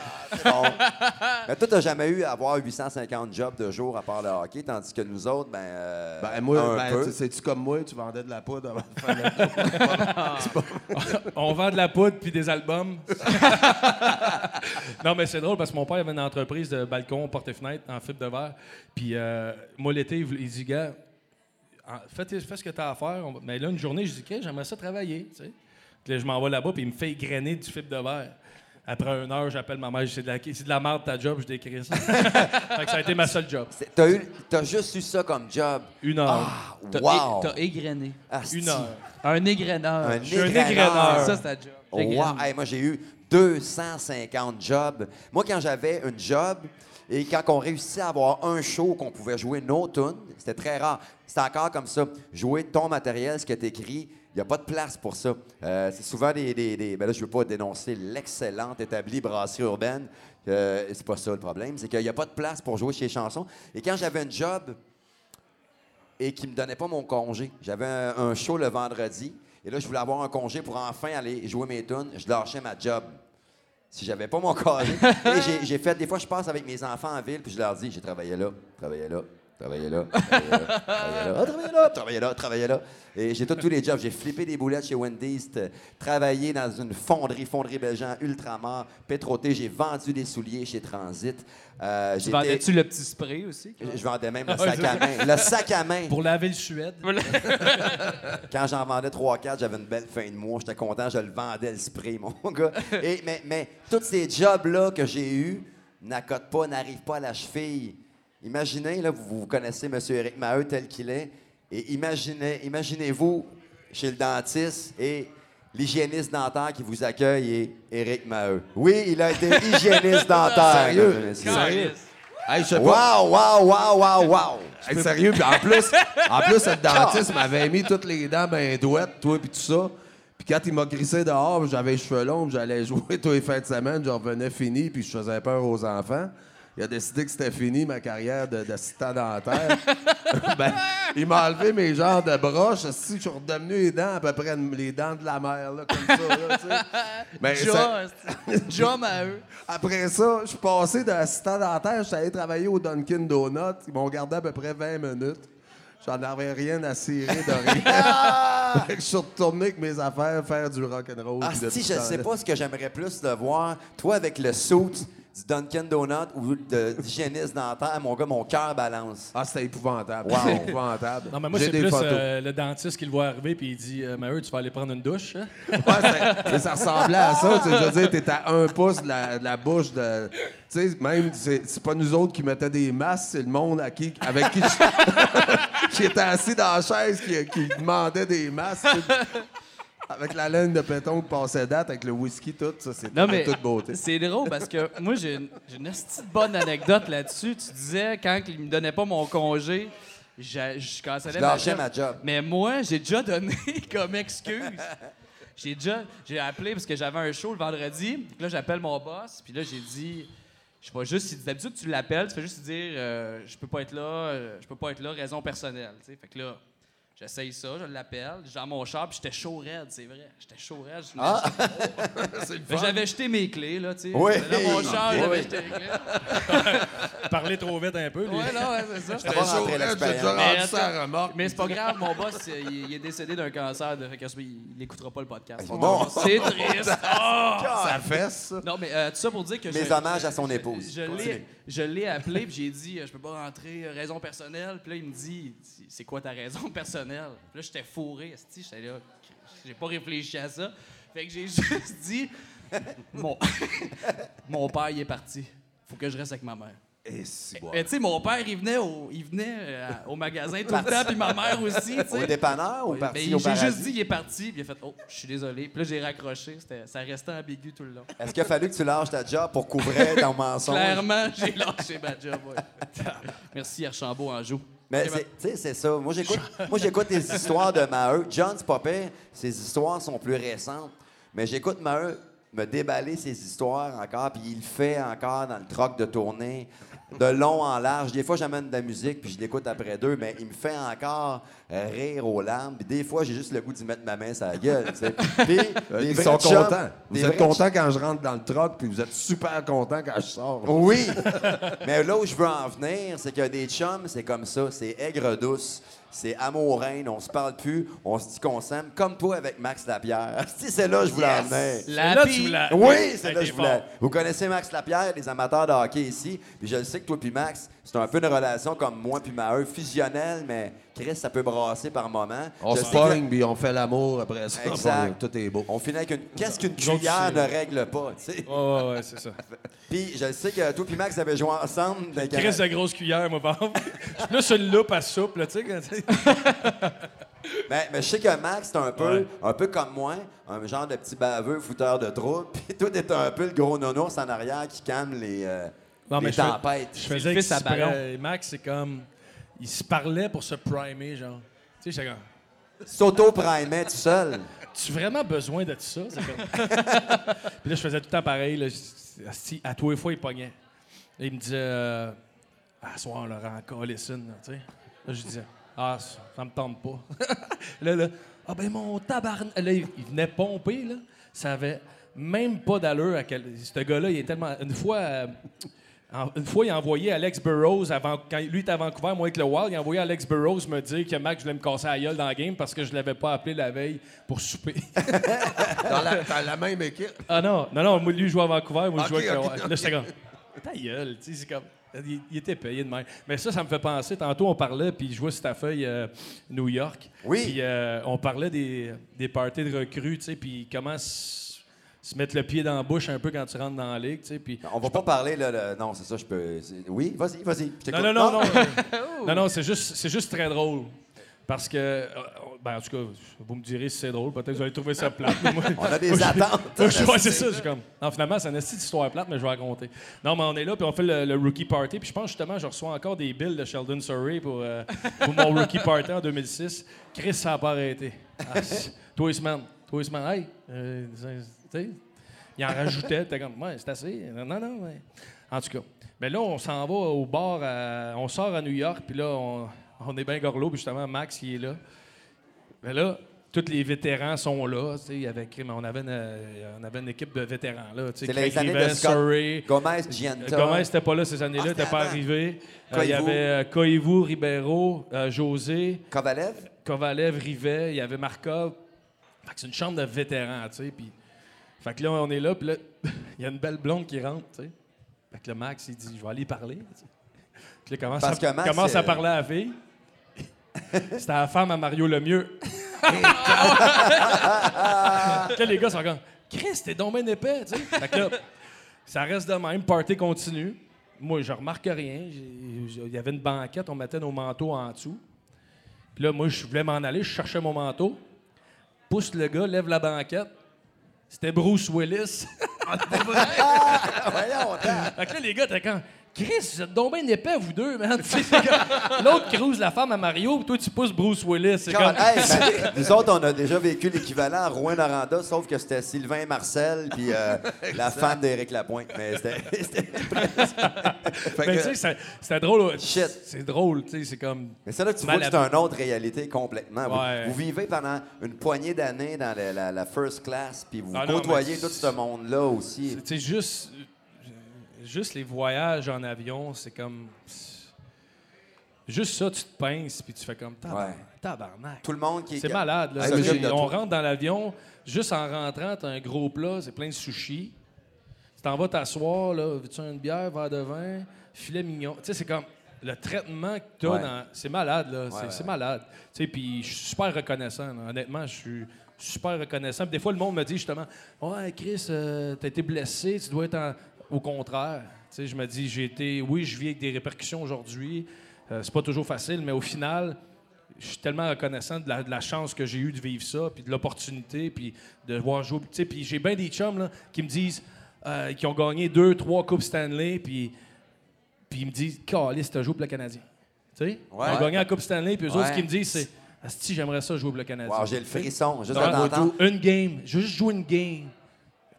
Bon. Mais toi, tu jamais eu à avoir 850 jobs de jour à part le hockey, tandis que nous autres, ben. euh, Ben, moi, un ben, peu. tu- sais-tu comme moi, tu vendais de la poudre avant de faire le <laughs> On vend de la poudre puis des albums. non, mais c'est drôle parce que mon père avait une entreprise de balcon, porte en fibre de verre. Puis euh, moi, l'été, il, dit, gars, fais, ce que tu as à faire. Mais là, une journée, je dis, OK, j'aimerais ça travailler. tu sais. Puis là, je m'en vais là-bas, puis il me fait grainer du fibre de verre. Après une heure, j'appelle ma mère, je dis, c'est de la, c'est de la merde ta job, je décris ça. <laughs> fait que ça a été ma seule job. C'est- T'as, eu, t'as juste eu ça comme job. Une heure. Ah, T'as wow! é- T'as égrené. Asti. Une heure. Un égreneur. Un Je un égreneur. Ça, c'est ta job. Wow. Hey, moi, j'ai eu 250 jobs. Moi, quand j'avais une job et quand on réussissait à avoir un show qu'on pouvait jouer nos tunes, c'était très rare. C'était encore comme ça. Jouer ton matériel, ce qui est écrit, il n'y a pas de place pour ça. Euh, c'est souvent des. des, ben là, je ne veux pas dénoncer l'excellente établie brasserie urbaine. Euh, c'est pas ça le problème. C'est qu'il n'y a pas de place pour jouer chez chansons. Et quand j'avais un job, et qui me donnait pas mon congé. J'avais un, un show le vendredi et là je voulais avoir un congé pour enfin aller jouer mes tunes. Je lâchais ma job. Si j'avais pas mon <laughs> j'ai- j'ai fait des fois je passe avec mes enfants en ville puis je leur dis j'ai travaillé là, travaillé là, travaillé là, ah, travaillé là, travaillé là, travaillé là. Et j'ai tous tous les jobs. J'ai flippé des boulettes chez Wendy's, travaillé dans une fonderie, fonderie Belgian, Ultramar, Pétroté. J'ai vendu des souliers chez Transit. Euh, Tu vendais-tu le petit spray aussi? je je vendais même le sac à main. Le sac à main. Pour laver le Suède. <laughs> Quand j'en vendais 3-4, j'avais une belle fin de mois. J'étais content, je le vendais le spray, mon <laughs> gars. Et, mais, mais tous ces jobs-là que j'ai eus n'accotent pas, n'arrivent pas à la cheville. Imaginez, là, vous, vous connaissez M. Éric Maheu tel qu'il est. Et imaginez, imaginez-vous chez le dentiste et l'hygiéniste dentaire qui vous accueille est Éric Maheu. Oui, il a été hygiéniste <laughs> dentaire. Sérieux? Sérieux? Hey, je sais pas. Wow, wow, wow, wow, wow. Hey, sérieux, puis en plus, en plus, le <laughs> dentiste m'avait mis toutes les dents ben douettes, toi, puis tout ça. Puis quand il m'a grissé dehors, j'avais les cheveux longs, puis j'allais <laughs> jouer tous les fins de semaine, je revenais fini, puis je faisais peur aux enfants. Il a décidé que c'était fini, ma carrière de- d'assistant dentaire. <laughs> ben, il m'a enlevé mes genres de broches. Si je suis redevenu les dents, à peu près les dents de la mer, là, comme ça. Là, tu sais. <laughs> Ben, ça- <laughs> à eux. après ça, je suis passé d'assistant dentaire, je suis allé travailler au Dunkin' Donuts. Ils m'ont gardé à peu près 20 minutes. J'en avais rien à cirer de rien. Que je suis retourné avec mes affaires faire du rock'n'roll. Ah, si, je sais pas ce que j'aimerais plus de voir. Toi, avec le suit du Dunkin' Donut ou de d'hygiéniste dentaire, mon gars, mon cœur balance. Ah, c'était épouvantable. Wow. C'était épouvantable. Non, mais moi, J'ai c'est des plus euh, le dentiste qui le voit arriver puis il dit euh, Maheu, tu vas aller prendre une douche. hein? Ouais, ça ressemblait à ça. tu sais, Je veux dire, t'es à un pouce de la, de la bouche de. Tu sais, même, c'est c'est pas nous autres qui mettaient des masques, c'est le monde à qui, avec qui, je- <laughs> qui était assis dans la chaise qui, qui demandait des masques. Avec la laine de péton qui passait date, avec le whisky, tout ça, c'était Non, mais toute beauté. c'est drôle parce que moi, j'ai une, j'ai une esti de bonne anecdote là-dessus. Tu disais, quand il me donnait pas mon congé, je, je cancellais Je ma lâchais job. ma job. Mais moi, j'ai déjà donné <laughs> comme excuse. J'ai déjà j'ai appelé parce que j'avais un show le vendredi. Puis Là, j'appelle mon boss. Puis là, j'ai dit, je sais pas juste, d'habitude, tu l'appelles, tu fais juste dire, euh, je peux pas être là, euh, je peux pas être là, raison personnelle. tu sais. Fait que là, j'essaye ça, je l'appelle, j'ai dans mon char, puis j'étais chaud raide, c'est vrai. J'étais chaud raide. je Fait <laughs> que J'avais jeté mes clés, là, tu sais. Oui. J'étais Dans mon char, Oui. j'avais jeté mes clés. <laughs> Parler trop vite un peu. lui. Ouais, là, ouais, c'est ça. Ça va rentrer J'ai déjà rendu ça à remorque. Mais c'est pas grave, mon boss, il, il est décédé d'un cancer, de, fait que, il n'écoutera pas le podcast. Bon? C'est triste. <laughs> Ça fesse, ça. Non, mais euh, tout ça pour dire que Mes je- hommages à son épouse. Je, l'ai, je l'ai appelé puis j'ai dit euh, je peux pas rentrer euh, raison personnelle. Puis là il me dit c'est quoi ta raison <laughs> personnelle? Puis là j'étais fourré, j'étais là j'ai pas réfléchi à ça. Fait que j'ai <laughs> juste dit mon... <laughs> mon père, il est parti. Faut que je reste avec ma mère. Et si, bon. Mais tu sais, mon père, il venait au, il venait, euh, au magasin tout le temps, puis ma mère aussi, Au dépanneur ou Ben, parti J'ai juste dit, il est parti, puis il a fait Oh, je suis désolé. Puis là, j'ai raccroché. Ça restait ambigu tout le long. Est-ce qu'il a fallu que tu lâches ta job pour couvrir <laughs> ton mensonge? Clairement, j'ai lâché ma job. ouais. <laughs> Merci, Archambault, en joue. Mais tu sais, c'est ça. Moi, j'écoute, moi, j'écoute les histoires de Maheu. John, c'est pas pire. Ses histoires sont plus récentes. Mais j'écoute Maheu me déballer ses histoires encore, puis il le fait encore dans le troc de tournée, de long en large. Des fois, j'amène de la musique, puis je l'écoute après deux, mais il me fait encore euh, rire aux larmes. Puis des fois, j'ai juste le goût d'y mettre ma main sur la gueule. <laughs> Puis, Euh, Ils sont chums- contents. Vous êtes contents quand je rentre dans le truck, puis vous êtes super contents quand je sors. Oui, mais là où je veux en venir, c'est qu'il y a des chums, c'est comme ça, c'est aigre douce, c'est amoureine, on se parle plus, on se dit qu'on s'aime, comme toi avec Max Lapierre. <laughs> Si c'est là que je voulais en venir. La là, pire- tu voulais. Oui, c'est là que je voulais. Vous connaissez Max Lapierre, les amateurs de hockey ici, puis je le sais que toi puis Max, c'est un peu une relation comme moi puis Maheu, fusionnelle, mais Chris, ça peut brasser par moment. On se pogne, puis on fait l'amour après ça. Exact. <laughs> Tout est beau. On finit avec une... Qu'est-ce qu'une cuillère c'est- ne règle pas, tu sais? Ouais, ouais, ouais, c'est ça. <laughs> Puis je sais que toi puis Max avez joué ensemble. Chris de grosse cuillère, moi, par exemple. Je suis plus sur le loupe à soupe, là, tu sais. <laughs> Mais, mais je sais que Max, c'est un peu, Ouais. un peu comme moi, un genre de petit baveux fouteur de trouble. Puis toi, t'es un peu le gros nounours en arrière qui calme les, euh, Non, mais je fais- tempêtes. Je faisais fils à exprès. Max, c'est comme. Il se parlait pour se primer, genre. Tu sais, comme. S'auto-primait tout seul. Tu vraiment besoin de ça? Comme- <laughs> Puis là, je faisais tout le temps pareil. Là. Je- À tous les fois, il pognait. Il me disait euh, À soir, Laurent, Collison, là, tu sais. Là, je disais Ah, ça, ça me tente pas. <laughs> là, là, ah ben mon tabarnak. Là, il, il venait pomper, là. Ça avait même pas d'allure à quel. Ce gars-là, il est tellement. Une fois. euh, en- une fois, il a envoyé Alex Burrows, avant, quand lui était à Vancouver, moi avec le Wild, il a envoyé Alex Burrows me dire que Max voulait me casser la gueule dans la game parce que je l'avais pas appelé la veille pour souper. <laughs> Dans la, dans la même équipe? Ah non, non, non, lui, il jouait à Vancouver, moi, je jouais avec le Wild. Là, j'étais comme, ta gueule, tu sais, c'est comme. Il, il était payé de même. Mais ça, ça me fait penser. Tantôt, on parlait, puis je jouais sur ta feuille euh, New York. Oui. Puis euh, on parlait des, des parties de recrues, tu sais, puis comment se mettre le pied dans la bouche un peu quand tu rentres dans la ligue, tu sais. Puis On va pas parler, là, le- non, c'est ça, je peux... Oui, vas-y, vas-y. Non, non, non, non. Ah! non, non, c'est juste, c'est juste très drôle. Parce que, euh, ben, en tout cas, vous me direz si c'est drôle. Peut-être que vous allez trouver ça plate. moi- On a des moi, attentes. <laughs> moi, je- <laughs> ouais, c'est ça. Je comme, non, finalement, c'est une petite histoire plate, mais je vais raconter. Non, mais on est là, puis on fait le, le rookie party. Puis je pense justement, je reçois encore des bills de Sheldon Surrey pour, euh, pour mon rookie party en 2006. Chris, ça n'a pas arrêté. Ah, semaines. Tous les semaines. Hey, euh, tu sais, il en rajoutait. T'es comme, ouais, c'est assez. Non, non, non. ouais. En tout cas. Mais là, on s'en va au bar. à- on sort à New York, puis là, on, on est bien gorlot, puis justement, Max, il est là. Mais là, tous les vétérans sont là. mais on, avait une, on avait une équipe de vétérans. là. C'est les années de Rivens, Scott. Surrey. Gomez, Gianta. Gomez n'était pas là ces années-là, Ah, il n'était c'était pas arrivé. Euh, il y avait euh, Koivu, Ribeiro, euh, José, Kovalev. Kovalev, Rivet, il y avait Markov. C'est une chambre de vétérans, tu sais. Puis, fait que là, on est là, puis là, <laughs> il y a une belle blonde qui rentre, tu sais. Fait que le Max, il dit, je vais aller parler. Puis là, il commence, Parce à, que Max, commence à euh, parler à la fille. <laughs> C'était la femme à Mario Lemieux. <laughs> Là, les gars sont comme, Chris, t'es donc bien épais, tu sais. Fait que là, ça reste de même, party continue. Moi, je remarque rien. Il y avait une banquette, on mettait nos manteaux en dessous. Puis là, moi, je voulais m'en aller, je cherchais mon manteau. Pousse le gars, lève la banquette. C'était Bruce Willis. Voyons, attends. fait que là, les gars, t'es quand. Chris, vous êtes donc bien épais, vous deux, man. <laughs> C'est L'autre cruise la femme à Mario, puis toi, tu pousses Bruce Willis. C'est comme. Hey, <laughs> ben, nous autres, on a déjà vécu l'équivalent à Rouen-Noranda, sauf que c'était Sylvain Marcel puis euh, <laughs> la femme d'Éric Lapointe. Mais c'était... Ben, que- tu sais, c'est- c'était drôle. Shit. C'est drôle, tu sais, c'est comme. Mais c'est là que tu vois que c'est une autre réalité complètement. Vous, Ouais. vous vivez pendant une poignée d'années dans la, la- la first class, puis vous Ah côtoyez tout ce monde-là aussi. Tu sais, juste, juste les voyages en avion, c'est comme. Juste ça, tu te pinces, puis tu fais comme. Tabarnak. Ouais. tabarnak. Tout le monde qui C'est malade, là. Hey, de on toi. rentre dans l'avion, juste en rentrant, t'as un gros plat, c'est plein de sushis. Tu t'en vas t'asseoir, là, veux-tu une bière, verre de vin, filet mignon. Tu sais, c'est comme le traitement que t'as Ouais. dans. C'est malade, là. c'est ouais, c'est ouais. malade. Tu sais, puis je suis super reconnaissant, là. Honnêtement, je suis. Je je suis super reconnaissant. Puis des fois, le monde me dit justement Ouais, Chris, euh, t'as été blessé, tu dois être en- au contraire. Tu sais, je me dis j'ai été, Oui, je vis avec des répercussions aujourd'hui. Euh, c'est pas toujours facile, mais au final, je suis tellement reconnaissant de la, de la chance que j'ai eue de vivre ça, puis de l'opportunité, puis de voir jouer. Tu sais, Puis j'ai bien des chums là, qui me disent euh, qui ont gagné deux, trois Coupes Stanley, puis, puis ils me disent Calice, t'as joué pour le Canadien. Tu sais? Ouais. Ils ont gagné la Coupe Stanley, puis eux Ouais. autres, ce qu'ils me disent, c'est Asti, j'aimerais ça jouer pour le Canadien. Wow, j'ai le frisson, juste Ouais, de t'entendre. Une game. Juste jouer une game.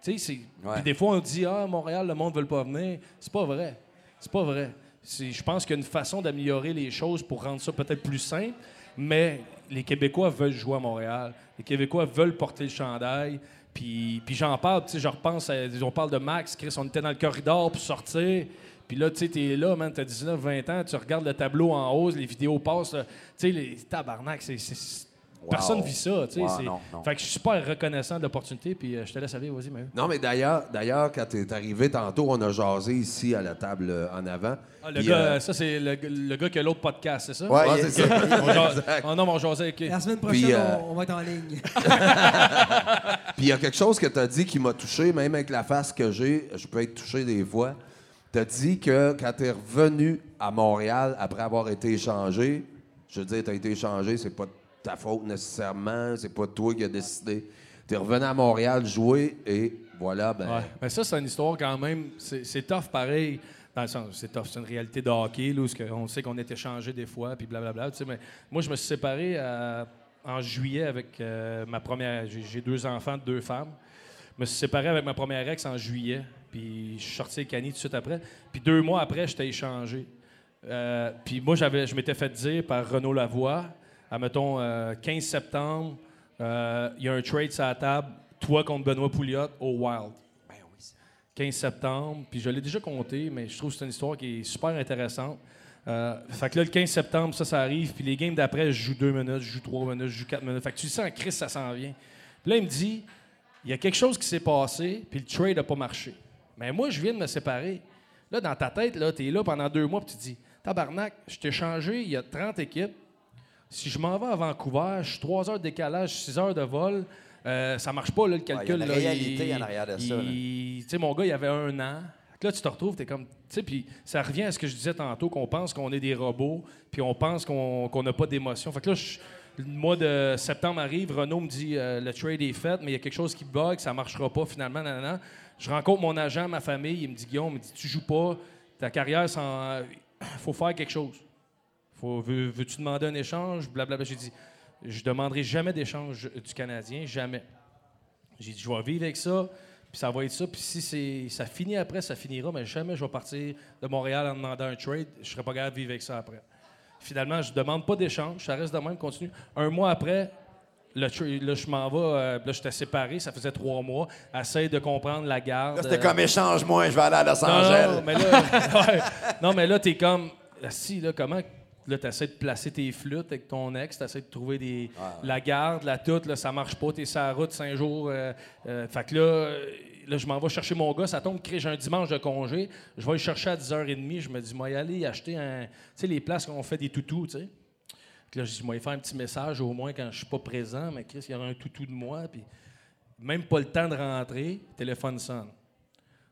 Tu sais, c'est. Ouais. Puis des fois, on dit, ah, Montréal, le monde ne veut pas venir. C'est pas vrai. C'est pas vrai. Je pense qu'il y a une façon d'améliorer les choses pour rendre ça peut-être plus simple, mais les Québécois veulent jouer à Montréal. Les Québécois veulent porter le chandail. Puis, puis j'en parle, tu sais, je repense, à- on parle de Max, Chris, on était dans le corridor pour sortir. Puis là, tu sais, t'es là, man, t'as 19, 20 ans, tu regardes le tableau en hausse, les vidéos passent. Tu sais, les tabarnak, c'est. C'est- Personne vit ça, tu sais. Wow, c'est- non, non. Fait que je suis super reconnaissant de l'opportunité, puis euh, je te laisse aller, vas-y, mais. Non, mais d'ailleurs, d'ailleurs, quand tu es arrivé tantôt, on a jasé ici à la table euh, en avant. Ah, le gars, euh, ça, c'est le, le gars qui a l'autre podcast, c'est ça? Ouais, Ouais, c'est ça. <laughs> On Oh non, mais on jasait avec. La semaine prochaine, Puis, euh, on, on va être en ligne. <laughs> Puis il y a quelque chose que tu as dit qui m'a touché, même avec la face que j'ai, je peux être touché des fois. Tu as dit que quand tu es revenu à Montréal après avoir été échangé, je veux dire, tu as été échangé, c'est pas de ta faute nécessairement, c'est pas toi qui as décidé. Tu es revenu à Montréal jouer et voilà, ben. Mais ça, c'est une histoire quand même. C'est tough pareil. Dans le sens, c'est tough. C'est une réalité de où on sait qu'on est échangé des fois, puis blablabla. tu sais, mais moi, je me suis séparé euh, en juillet avec euh, ma première. J'ai deux enfants, deux femmes. Je me suis séparé avec ma première ex en juillet, puis je suis sorti avec Annie tout de suite après. Puis deux mois après, j'étais échangé. Euh, puis moi, je m'étais fait dire par Renaud Lavoie, à mettons euh, 15 septembre, euh, il y a un trade sur la table, toi contre Benoît Pouliot au Wild. 15 septembre, puis je l'ai déjà compté, mais je trouve que c'est une histoire qui est super intéressante. Euh, fait que là, le 15 septembre, ça, ça arrive, puis les games d'après, je joue deux minutes, je joue trois minutes, je joue quatre minutes. Fait que tu sens, Chris, ça s'en vient. Puis là, il me dit, il y a quelque chose qui s'est passé, puis le trade n'a pas marché. Mais moi, je viens de me séparer. Là, dans ta tête, là, tu es là pendant deux mois, puis tu te dis, tabarnak, je t'ai changé, il y a 30 équipes. Si je m'en vais à Vancouver, je suis 3 heures de décalage, 6 heures de vol, euh, ça marche pas, là, le calcul. il y a une là, réalité il- en arrière de ça, il- Tu sais, mon gars, il avait un an. Là, tu te retrouves, t'es comme. Tu sais, puis ça revient à ce que je disais tantôt, qu'on pense qu'on est des robots, puis on pense qu'on qu'on n'a pas d'émotion. Fait que là, je- le mois de septembre arrive, Renault me dit euh, le trade est fait, mais il y a quelque chose qui bug, ça marchera pas finalement. nanana. Je rencontre mon agent, ma famille, il me dit Guillaume, il me dit tu joues pas, ta carrière, sans... faut faire quelque chose. Veux, veux-tu demander un échange? Blablabla. J'ai dit, je demanderai jamais d'échange du Canadien, jamais. J'ai dit, je vais vivre avec ça, puis ça va être ça. Puis si c'est, ça finit après, ça finira, mais jamais je vais partir de Montréal en demandant un trade. Je serai pas capable de vivre avec ça après. Finalement, je demande pas d'échange, ça reste de même, continue. Un mois après, le là, je m'en vais, euh, là, j'étais séparé, ça faisait trois mois. Essaye de comprendre la garde. Là, c'était euh, comme échange-moi, je vais aller à Los non, Angeles. non, mais là, <laughs> ouais. non, mais là, t'es comme. Si, là, comment. Là, t'essaies de placer tes flûtes avec ton ex, t'essaies de trouver des, la garde, la toute, là, ça marche pas, t'es sur la route cinq jours. euh, euh, fait que là, euh, là je m'en vais chercher mon gars, ça tombe, j'ai un dimanche de congé, je vais le chercher à 10h30, je me dis, moi, y aller acheter un. Tu sais, les places qu'on fait des toutous, tu sais. Là, je dis, moi, faire un petit message au moins quand je suis pas présent, mais Chris, il y aura un toutou de moi, puis même pas le temps de rentrer, téléphone sonne.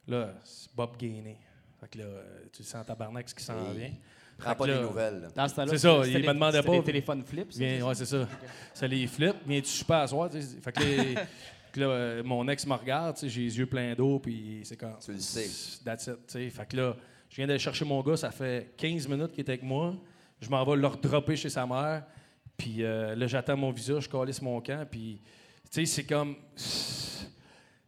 Là, c'est Bob Gainé. Fait que là, tu sens en tabarnak ce qui s'en vient. Prends pas des nouvelles. là. Dans ce temps-là, C'est ça, il me demandait pas. les téléphones flips. ouais, c'est ça. Ça les flippe. Viens-tu super à soir? Fait que les- <laughs> que là, euh, mon ex me regarde, j'ai les yeux pleins d'eau, puis c'est comme. Tu le sais. That's it, tu sais. Fait que là, je viens d'aller chercher mon gars, ça fait 15 minutes qu'il est avec moi. Je m'en vais le redropper chez sa mère. Puis euh, là, j'attends mon visa, je calisse mon camp. Puis, tu sais, c'est comme.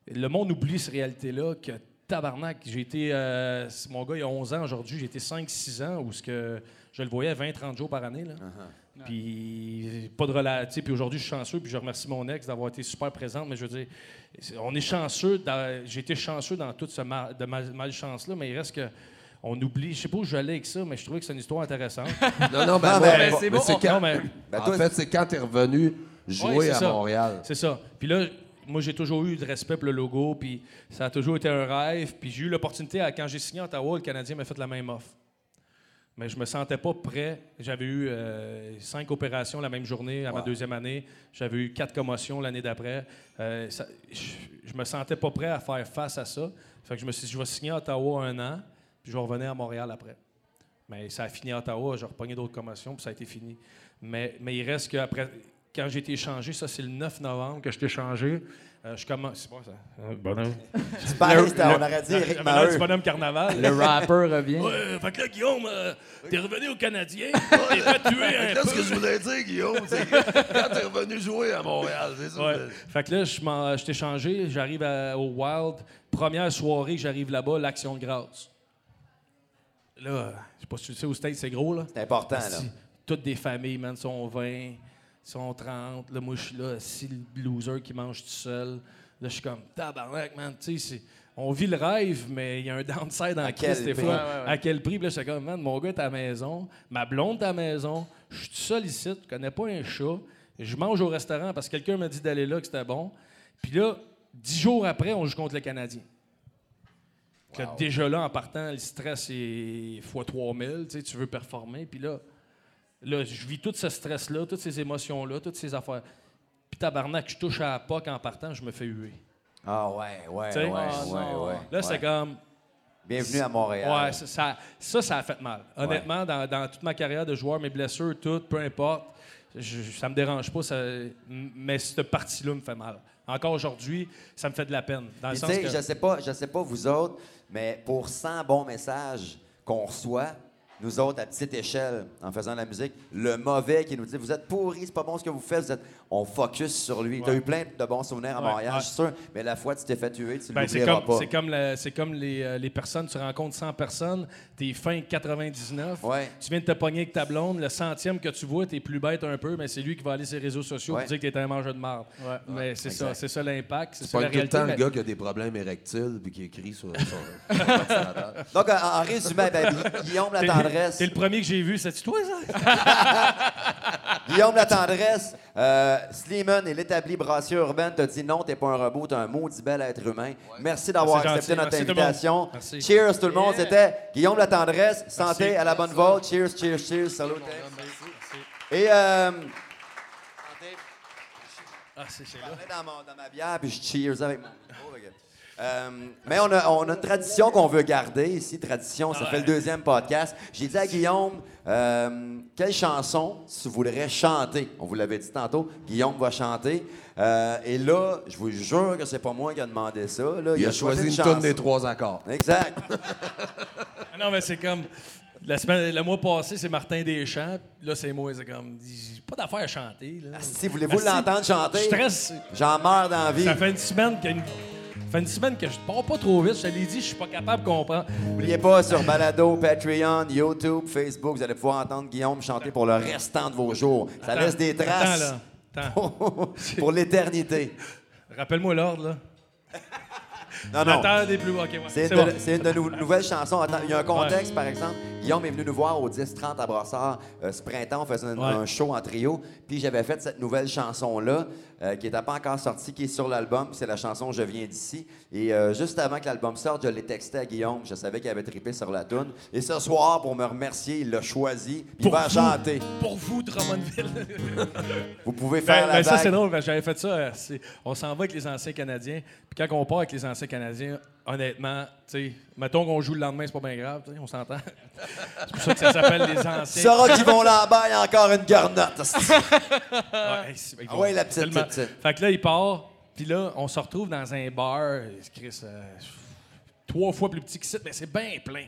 Le monde oublie cette réalité-là que tabarnak. J'ai été. euh, mon gars, il a 11 ans aujourd'hui. J'ai été 5-6 ans où ce que je le voyais 20-30 jours par année. Là. Puis pas de relation. Puis aujourd'hui, je suis chanceux. Puis je remercie mon ex d'avoir été super présente. Mais je veux dire, on est chanceux. J'ai été chanceux dans toute ce mal, malchance-là. Mais il reste que. On oublie. Je sais pas où j'allais avec ça, mais je trouvais que c'est une histoire intéressante. <laughs> Non, non, ben, c'est mais bon, quand- non, mais Ben, en fait, c'est quand tu es revenu jouer Ouais, à ça. Montréal. C'est ça. Puis là, moi, j'ai toujours eu de respect pour le logo, puis ça a toujours été un rêve. Puis j'ai eu l'opportunité, quand j'ai signé à Ottawa, le Canadien m'a fait la même offre. mais je me sentais pas prêt. J'avais eu euh, cinq opérations la même journée à ma deuxième année. J'avais eu quatre commotions l'année d'après. Euh, je, je me sentais pas prêt à faire face à ça. Fait que je me suis dit, je vais signer à Ottawa un an, puis je vais revenir à Montréal après. Mais ça a fini à Ottawa, j'ai repogné d'autres commotions, puis ça a été fini. Mais, mais il reste que après, quand j'ai été échangé, ça c'est le 9 novembre que je t'ai échangé. euh, je commence. C'est pas ça. Euh, bonhomme. C'est pareil, on aurait dit Eric <laughs> Maheu. du bonhomme carnaval. Le rapper revient. Ouais, fait que là, Guillaume, euh, t'es revenu au Canadien, t'es fait tuer un Là, ce peu. que je voulais dire, Guillaume, c'est quand t'es revenu jouer à Montréal, c'est ça. Ouais. Fait que là, je, m'en- je t'ai changé, j'arrive à- au Wild. Première soirée que j'arrive là-bas, l'Action de grâce. Là, je sais pas si tu le sais, au States, c'est gros, là. C'est important, là. Toutes des familles, man, sont 20, sont 30. Là, moi, je suis là, si le loser qui mange tout seul. Là, je suis comme, tabarnak, man, tu sais, on vit le rêve, mais il y a un downside en crise quel des fois. Ouais, ouais, ouais. À quel prix? Puis là, j'étais comme, man, mon gars est à la maison, ma blonde est à la maison, je suis tout seul ici, je connais pas un chat, je mange au restaurant parce que quelqu'un m'a dit d'aller là, que c'était bon. Puis là, dix jours après, on joue contre le Canadien. Puis là, déjà là, en partant, le stress est x 3000, tu sais, tu veux performer. Puis là, là, je vis tout ce stress-là, toutes ces émotions-là, toutes ces affaires. Puis tabarnak, je touche à la POC en partant, je me fais huer. Ah ouais, ouais, ouais, Ah, ouais, ouais. Là, ouais. c'est comme. Bienvenue à Montréal. Ouais, ça, ça, ça, ça a fait mal. Honnêtement, dans, dans toute ma carrière de joueur, mes blessures, tout, peu importe, je, ça me dérange pas, ça- mais cette partie-là me fait mal. Encore aujourd'hui, ça me fait de la peine. Dans le Puis, sens tu sais, que... je sais pas, je sais pas vous autres, mais pour 100 bons messages qu'on reçoit, nous autres, à petite échelle, en faisant de la musique, le mauvais qui nous dit Vous êtes pourris, c'est pas bon ce que vous faites, vous êtes... on focus sur lui. Tu as Ouais. eu plein de bons souvenirs à Ouais, Montréal, ouais. je suis sûr, mais la fois que tu t'es fait tuer, tu Ben, c'est l'oublieras pas. c'est comme, la- c'est comme les, euh, les personnes, tu rencontres 100 personnes, t'es fin 99, Ouais. tu viens de te pogner avec ta blonde, le centième que tu vois, t'es plus bête un peu, mais c'est lui qui va aller sur les réseaux sociaux Ouais. pour dire que t'es un mangeur de marde. Mais c'est ça, c'est ça l'impact, c'est C'est ça tout le temps mais- le gars qui a des problèmes érectiles puis qui écrit sur son. <laughs> Donc, en, en résumé, ben, Guillaume la tendresse. T'es le premier que j'ai vu, c'est toi ça? <laughs> Guillaume la tendresse, euh, Slimane et l'établi brassier urbaine te dit non, t'es pas un robot, t'es un maudit bel être humain. Merci d'avoir accepté gentil. notre Merci tout invitation. Merci. Cheers tout le monde, Yeah. c'était Guillaume la tendresse, santé Merci. à la bonne vote. Cheers, cheers, cheers, salut. Et euh, Ah, je parlais dans, mon- dans ma bière puis je cheers avec mon micro. Euh, mais on a, on a une tradition qu'on veut garder ici. Tradition, ça fait le deuxième podcast. J'ai dit à Guillaume, euh, quelle chanson tu voudrais chanter? On vous l'avait dit tantôt, Guillaume va chanter. Euh, et là, je vous jure que c'est pas moi qui a demandé ça. Là, Il a choisi une tonne des trois accords. Exact. Ah <laughs> Non, mais c'est comme. La semaine, le mois passé, c'est Martin Deschamps. Là, c'est moi. C'est comme. Pas d'affaire à chanter. Là. si voulez-vous Merci. l'entendre Je chanter? stresse. J'en meurs d'envie. Ça fait une semaine que. Ça fait une semaine que je pars pas trop vite. Je te l'ai dit, je suis pas capable de comprendre. N'oubliez pas, sur Balado, Patreon, YouTube, Facebook, vous allez pouvoir entendre Guillaume chanter pour le restant de vos jours. Ça Attends, laisse des traces Attends, là. <laughs> Pour l'éternité. Rappelle-moi l'ordre, là. Non, non. Attends des plus. Ouais. C'est une, bon. de- c'est une de nos nouvelles chansons. Attends, il y a un contexte, par exemple. Guillaume est venu nous voir au 10-30 à Brossard euh, ce printemps. On faisait un, Ouais. un show en trio. Puis j'avais fait cette nouvelle chanson-là, euh, qui n'était pas encore sortie, qui est sur l'album. C'est la chanson Je viens d'ici. Et euh, juste avant que l'album sorte, je l'ai texté à Guillaume. Je savais qu'il avait trippé sur la tune. Et ce soir, pour me remercier, il l'a choisi. Puis il Pour va vous. chanter. Pour vous, Drummondville. <laughs> Vous pouvez faire Ben, la ben, ça, c'est drôle. J'avais fait ça. on s'en va avec les anciens Canadiens. Puis quand on part avec les anciens Canadiens, honnêtement, tu sais, mettons qu'on joue le lendemain, c'est pas bien grave. On s'entend. <laughs> c'est pour ça que ça s'appelle les anciens. Sarah qui vont Lambert, il y a encore une garnotte. <laughs> Ouais, c'est- Ah vont ouais, la petite, tellement- petite, petite. Fait que là, il part, puis là, on se retrouve dans un bar, Chris, euh, trois fois plus petit que ça, mais c'est bien plein.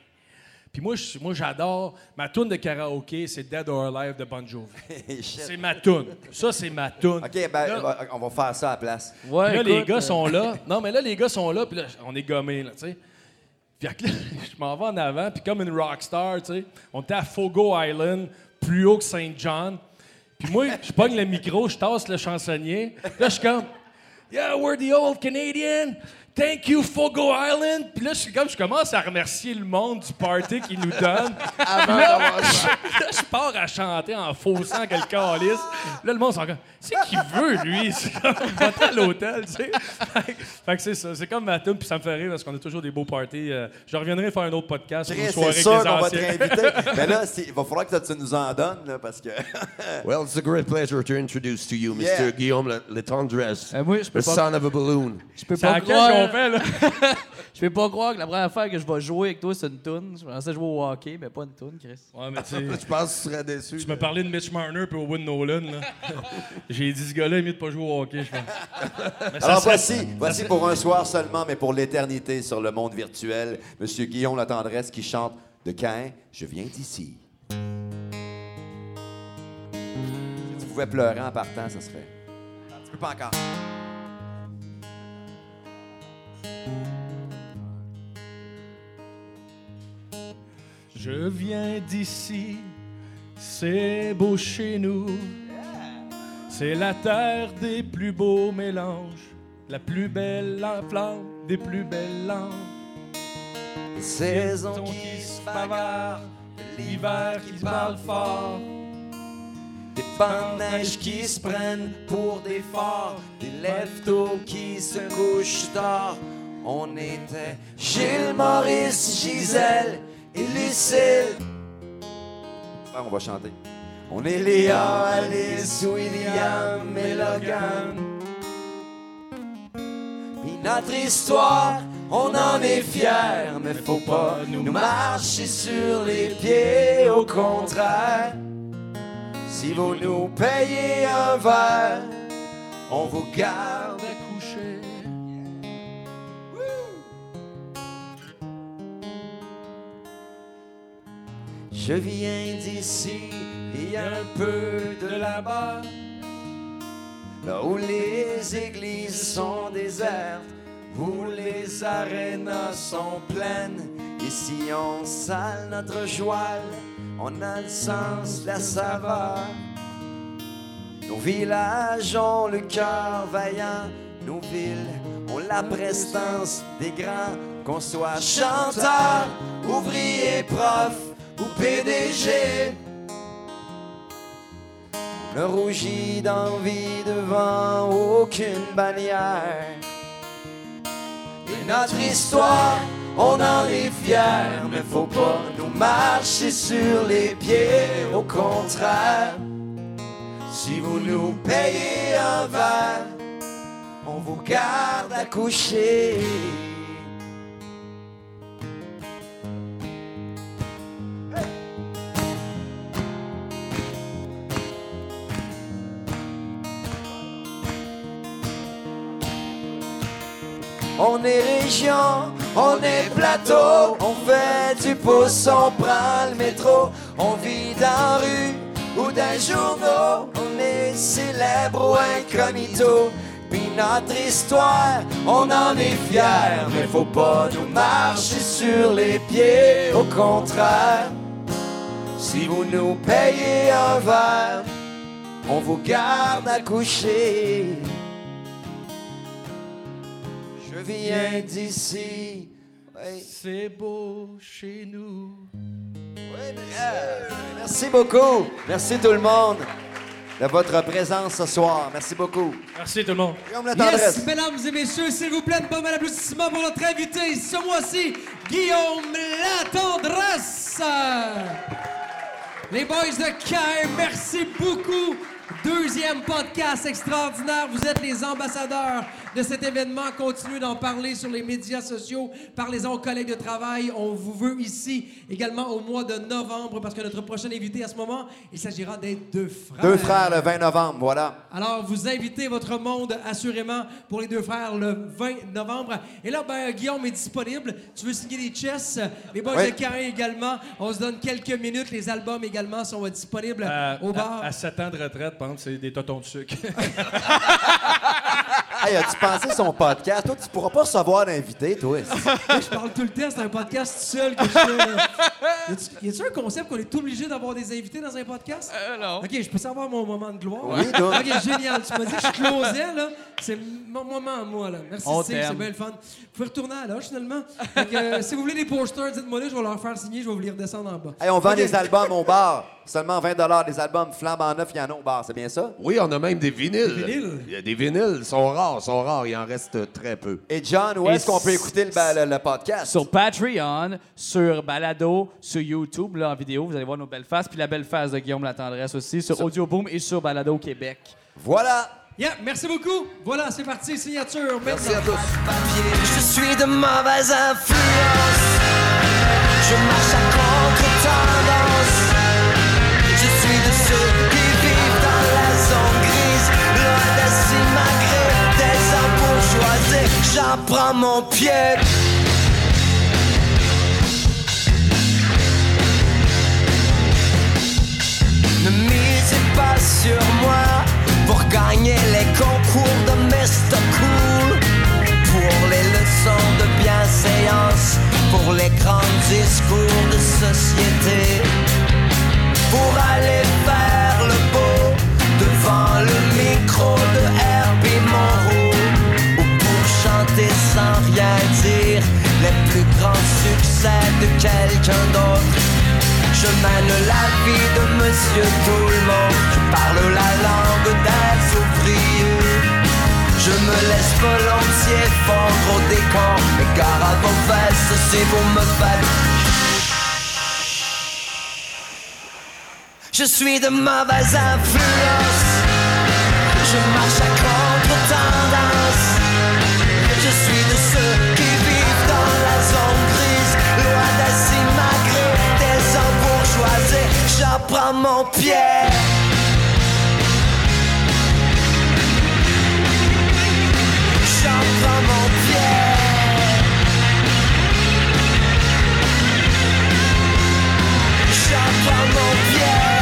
Puis moi, je- moi, j'adore. Ma tune de karaoké, c'est Dead or Alive de Bon Jovi. <laughs> C'est ma tune. Ça, c'est ma tune. OK, ben, Là- on va faire ça à la place. Ouais, Puis là, les gars euh, sont là. <laughs> Non, mais là, les gars sont là, puis là, on est gommés, là, tu sais. Puis là, <laughs> je m'en vais en avant, puis comme une rockstar, tu sais, on était à Fogo Island, plus haut que Saint John. Puis moi, je pogne le micro, je tasse le chansonnier. Là, je suis comme, Yeah, we're the old Canadian. Thank you, Fogo Island. Puis là, je suis comme, je commence à remercier le monde du party qu'ils nous donne. <laughs> Avant là, ça. <laughs> là, je pars à chanter en faussant quelqu'un calice. Là, le monde s'en comme, c'est qui veut, lui? <laughs> C'est comme, va à l'hôtel, tu sais. Fait, que- c'est ça. C'est comme ma tune, puis ça me fait rire parce qu'on a toujours des beaux parties. Euh, je reviendrai faire un autre podcast sur une soirée C'est avec sûr qu'on va te réinviter. Mais là, il va falloir que tu nous en donnes, là, parce que. Well, it's a great pleasure to introduce to you, Mr. Yeah. Guillaume Le- Letendresse, Euh, moi, je peux the pas- son of a balloon. Je peux pas. Qu'on fait, là? <laughs> Je peux pas croire que la première fois que je vais jouer avec toi, c'est une toune. Je pensais jouer au hockey, mais pas une toune, Chris. Ouais, mais tu sais. Je pense que tu serais déçu. Tu me parlais de Mitch Marner puis Owen Nolan. là. <laughs> J'ai dit, ce gars-là, il est mieux de pas jouer au hockey, je pense. <laughs> Alors serait- voici, voici pour un soir seulement, mais pour l'éternité sur le monde virtuel, Monsieur Guillaume La Tendresse qui chante de Cain, je viens d'ici. Si tu pouvais pleurer en partant, ça serait. Tu peux pas encore. Je viens d'ici, c'est beau chez nous. C'est la terre des plus beaux mélanges, la plus belle flamme des plus belles langues. Saison qui se bagarre, l'hiver qui parle fort. Des de neige qui se prennent pour des forts, des lève-tôt qui se couchent tard. On était Gilles, Maurice, Gisèle et Lucille. On va chanter. On est Léa, Alice, William et Logan. Puis notre histoire, on en est fiers, mais faut pas nous marcher sur les pieds, au contraire. Si vous nous payez un verre, on vous garde Je viens d'ici et un peu de là-bas, là où les églises sont désertes, où les arénas sont pleines. Si on sale notre joie, on a le sens de la saveur. Nos villages ont le cœur vaillant, nos villes ont la prestance des grands, qu'on soit chanteur, ouvrier, prof ou PDG. Ne rougit d'envie devant aucune bannière. Et notre histoire, on en est fiers, mais faut pas nous marcher sur les pieds, au contraire. Si vous nous payez un verre, on vous garde à coucher. On est région, on est plateau, on fait du pouce, on prend le métro, on vit dans rue ou les journaux, on est célèbre ou incognito. Puis notre histoire, on en est fiers, mais faut pas nous marcher sur les pieds, au contraire. Si vous nous payez un verre, on vous garde à coucher. Je viens d'ici. Oui. C'est beau chez nous. Merci beaucoup. Merci tout le monde de votre présence ce soir. Merci beaucoup. Merci tout le monde. Guillaume La Tendresse. Yes, mesdames et messieurs, s'il vous plaît, un bon applaudissement pour notre invité ce mois-ci, Guillaume Latendresse. Les boys de Caire, merci beaucoup. Deuxième podcast extraordinaire. Vous êtes les ambassadeurs de cet événement. Continuez d'en parler sur les médias sociaux. Parlez-en aux collègues de travail. On vous veut ici également au mois de novembre parce que notre prochain invité à ce moment, il s'agira d'être deux frères. Deux frères le 20 novembre, voilà. Alors, vous invitez votre monde assurément pour les deux frères le 20 novembre. Et là, ben, Guillaume est disponible. Tu veux signer des chess? Les boys Oui. de Carin également. On se donne quelques minutes. Les albums également sont euh, disponibles À, au bar. à, 7 ans de retraite, par exemple, c'est des totons de sucre. <laughs> Hey, as-tu pensé son podcast? Toi, tu pourras pas recevoir d'invité, toi. Moi, je parle tout le temps, c'est un podcast seul que je fais. là. Y a-tu- Y a-tu un concept qu'on est obligé d'avoir des invités dans un podcast? Euh, non. OK, je peux savoir mon moment de gloire? Oui, toi. OK, génial. Tu m'as dit que je closais, là. C'est mon moment à moi, là. Merci, On Steve, c'est bien le fun. Vous pouvez retourner à l'âge, finalement. Euh, <laughs> si vous voulez des posters, dites-moi là, je vais leur faire signer, je vais vous les redescendre en bas. Hey, on vend des albums au bar. Seulement 20 des albums flambant neufs, il y en a au bar, c'est bien ça? Oui, on a même des vinyles. Des vinyles? Il y a des vinyles. Ils sont rares, ils sont rares. Il en reste très peu. Et John, où est-ce qu'on peut écouter le, ba- le- le podcast? Sur Patreon, sur Balado, sur YouTube, là, en vidéo, vous allez voir nos belles faces. Puis la belle face de Guillaume La Tendresse aussi, sur Audioboom et sur Balado Québec. Voilà! Yeah, merci beaucoup. Voilà, c'est parti, signature. Merci maintenant. à tous. papier. Je suis de mauvaise influence. Je marche à contre-tendance. Je suis de ceux qui vivent dans la zone grise. Loin des simagrées, des embourgeoisés. J'en prends mon pied. Ne misez pas sur moi pour gagner les concours de Mr. Cool. Pour les leçons de bienséance, pour les grands discours de société. Pour aller faire le beau devant le micro de Herbie Moreau. Ou pour chanter sans rien dire les plus grands succès de quelqu'un d'autre. Je mène la vie de monsieur tout le monde. Je parle la langue des ouvriers. Je me laisse volontiers fondre au décor. Mais gare à vos fesses si vous me faites. Je suis de mauvaise influence. Je marche à contre-tendance. j'échappe à mon pied. J'échappe à mon pied. J'échappe à mon pied.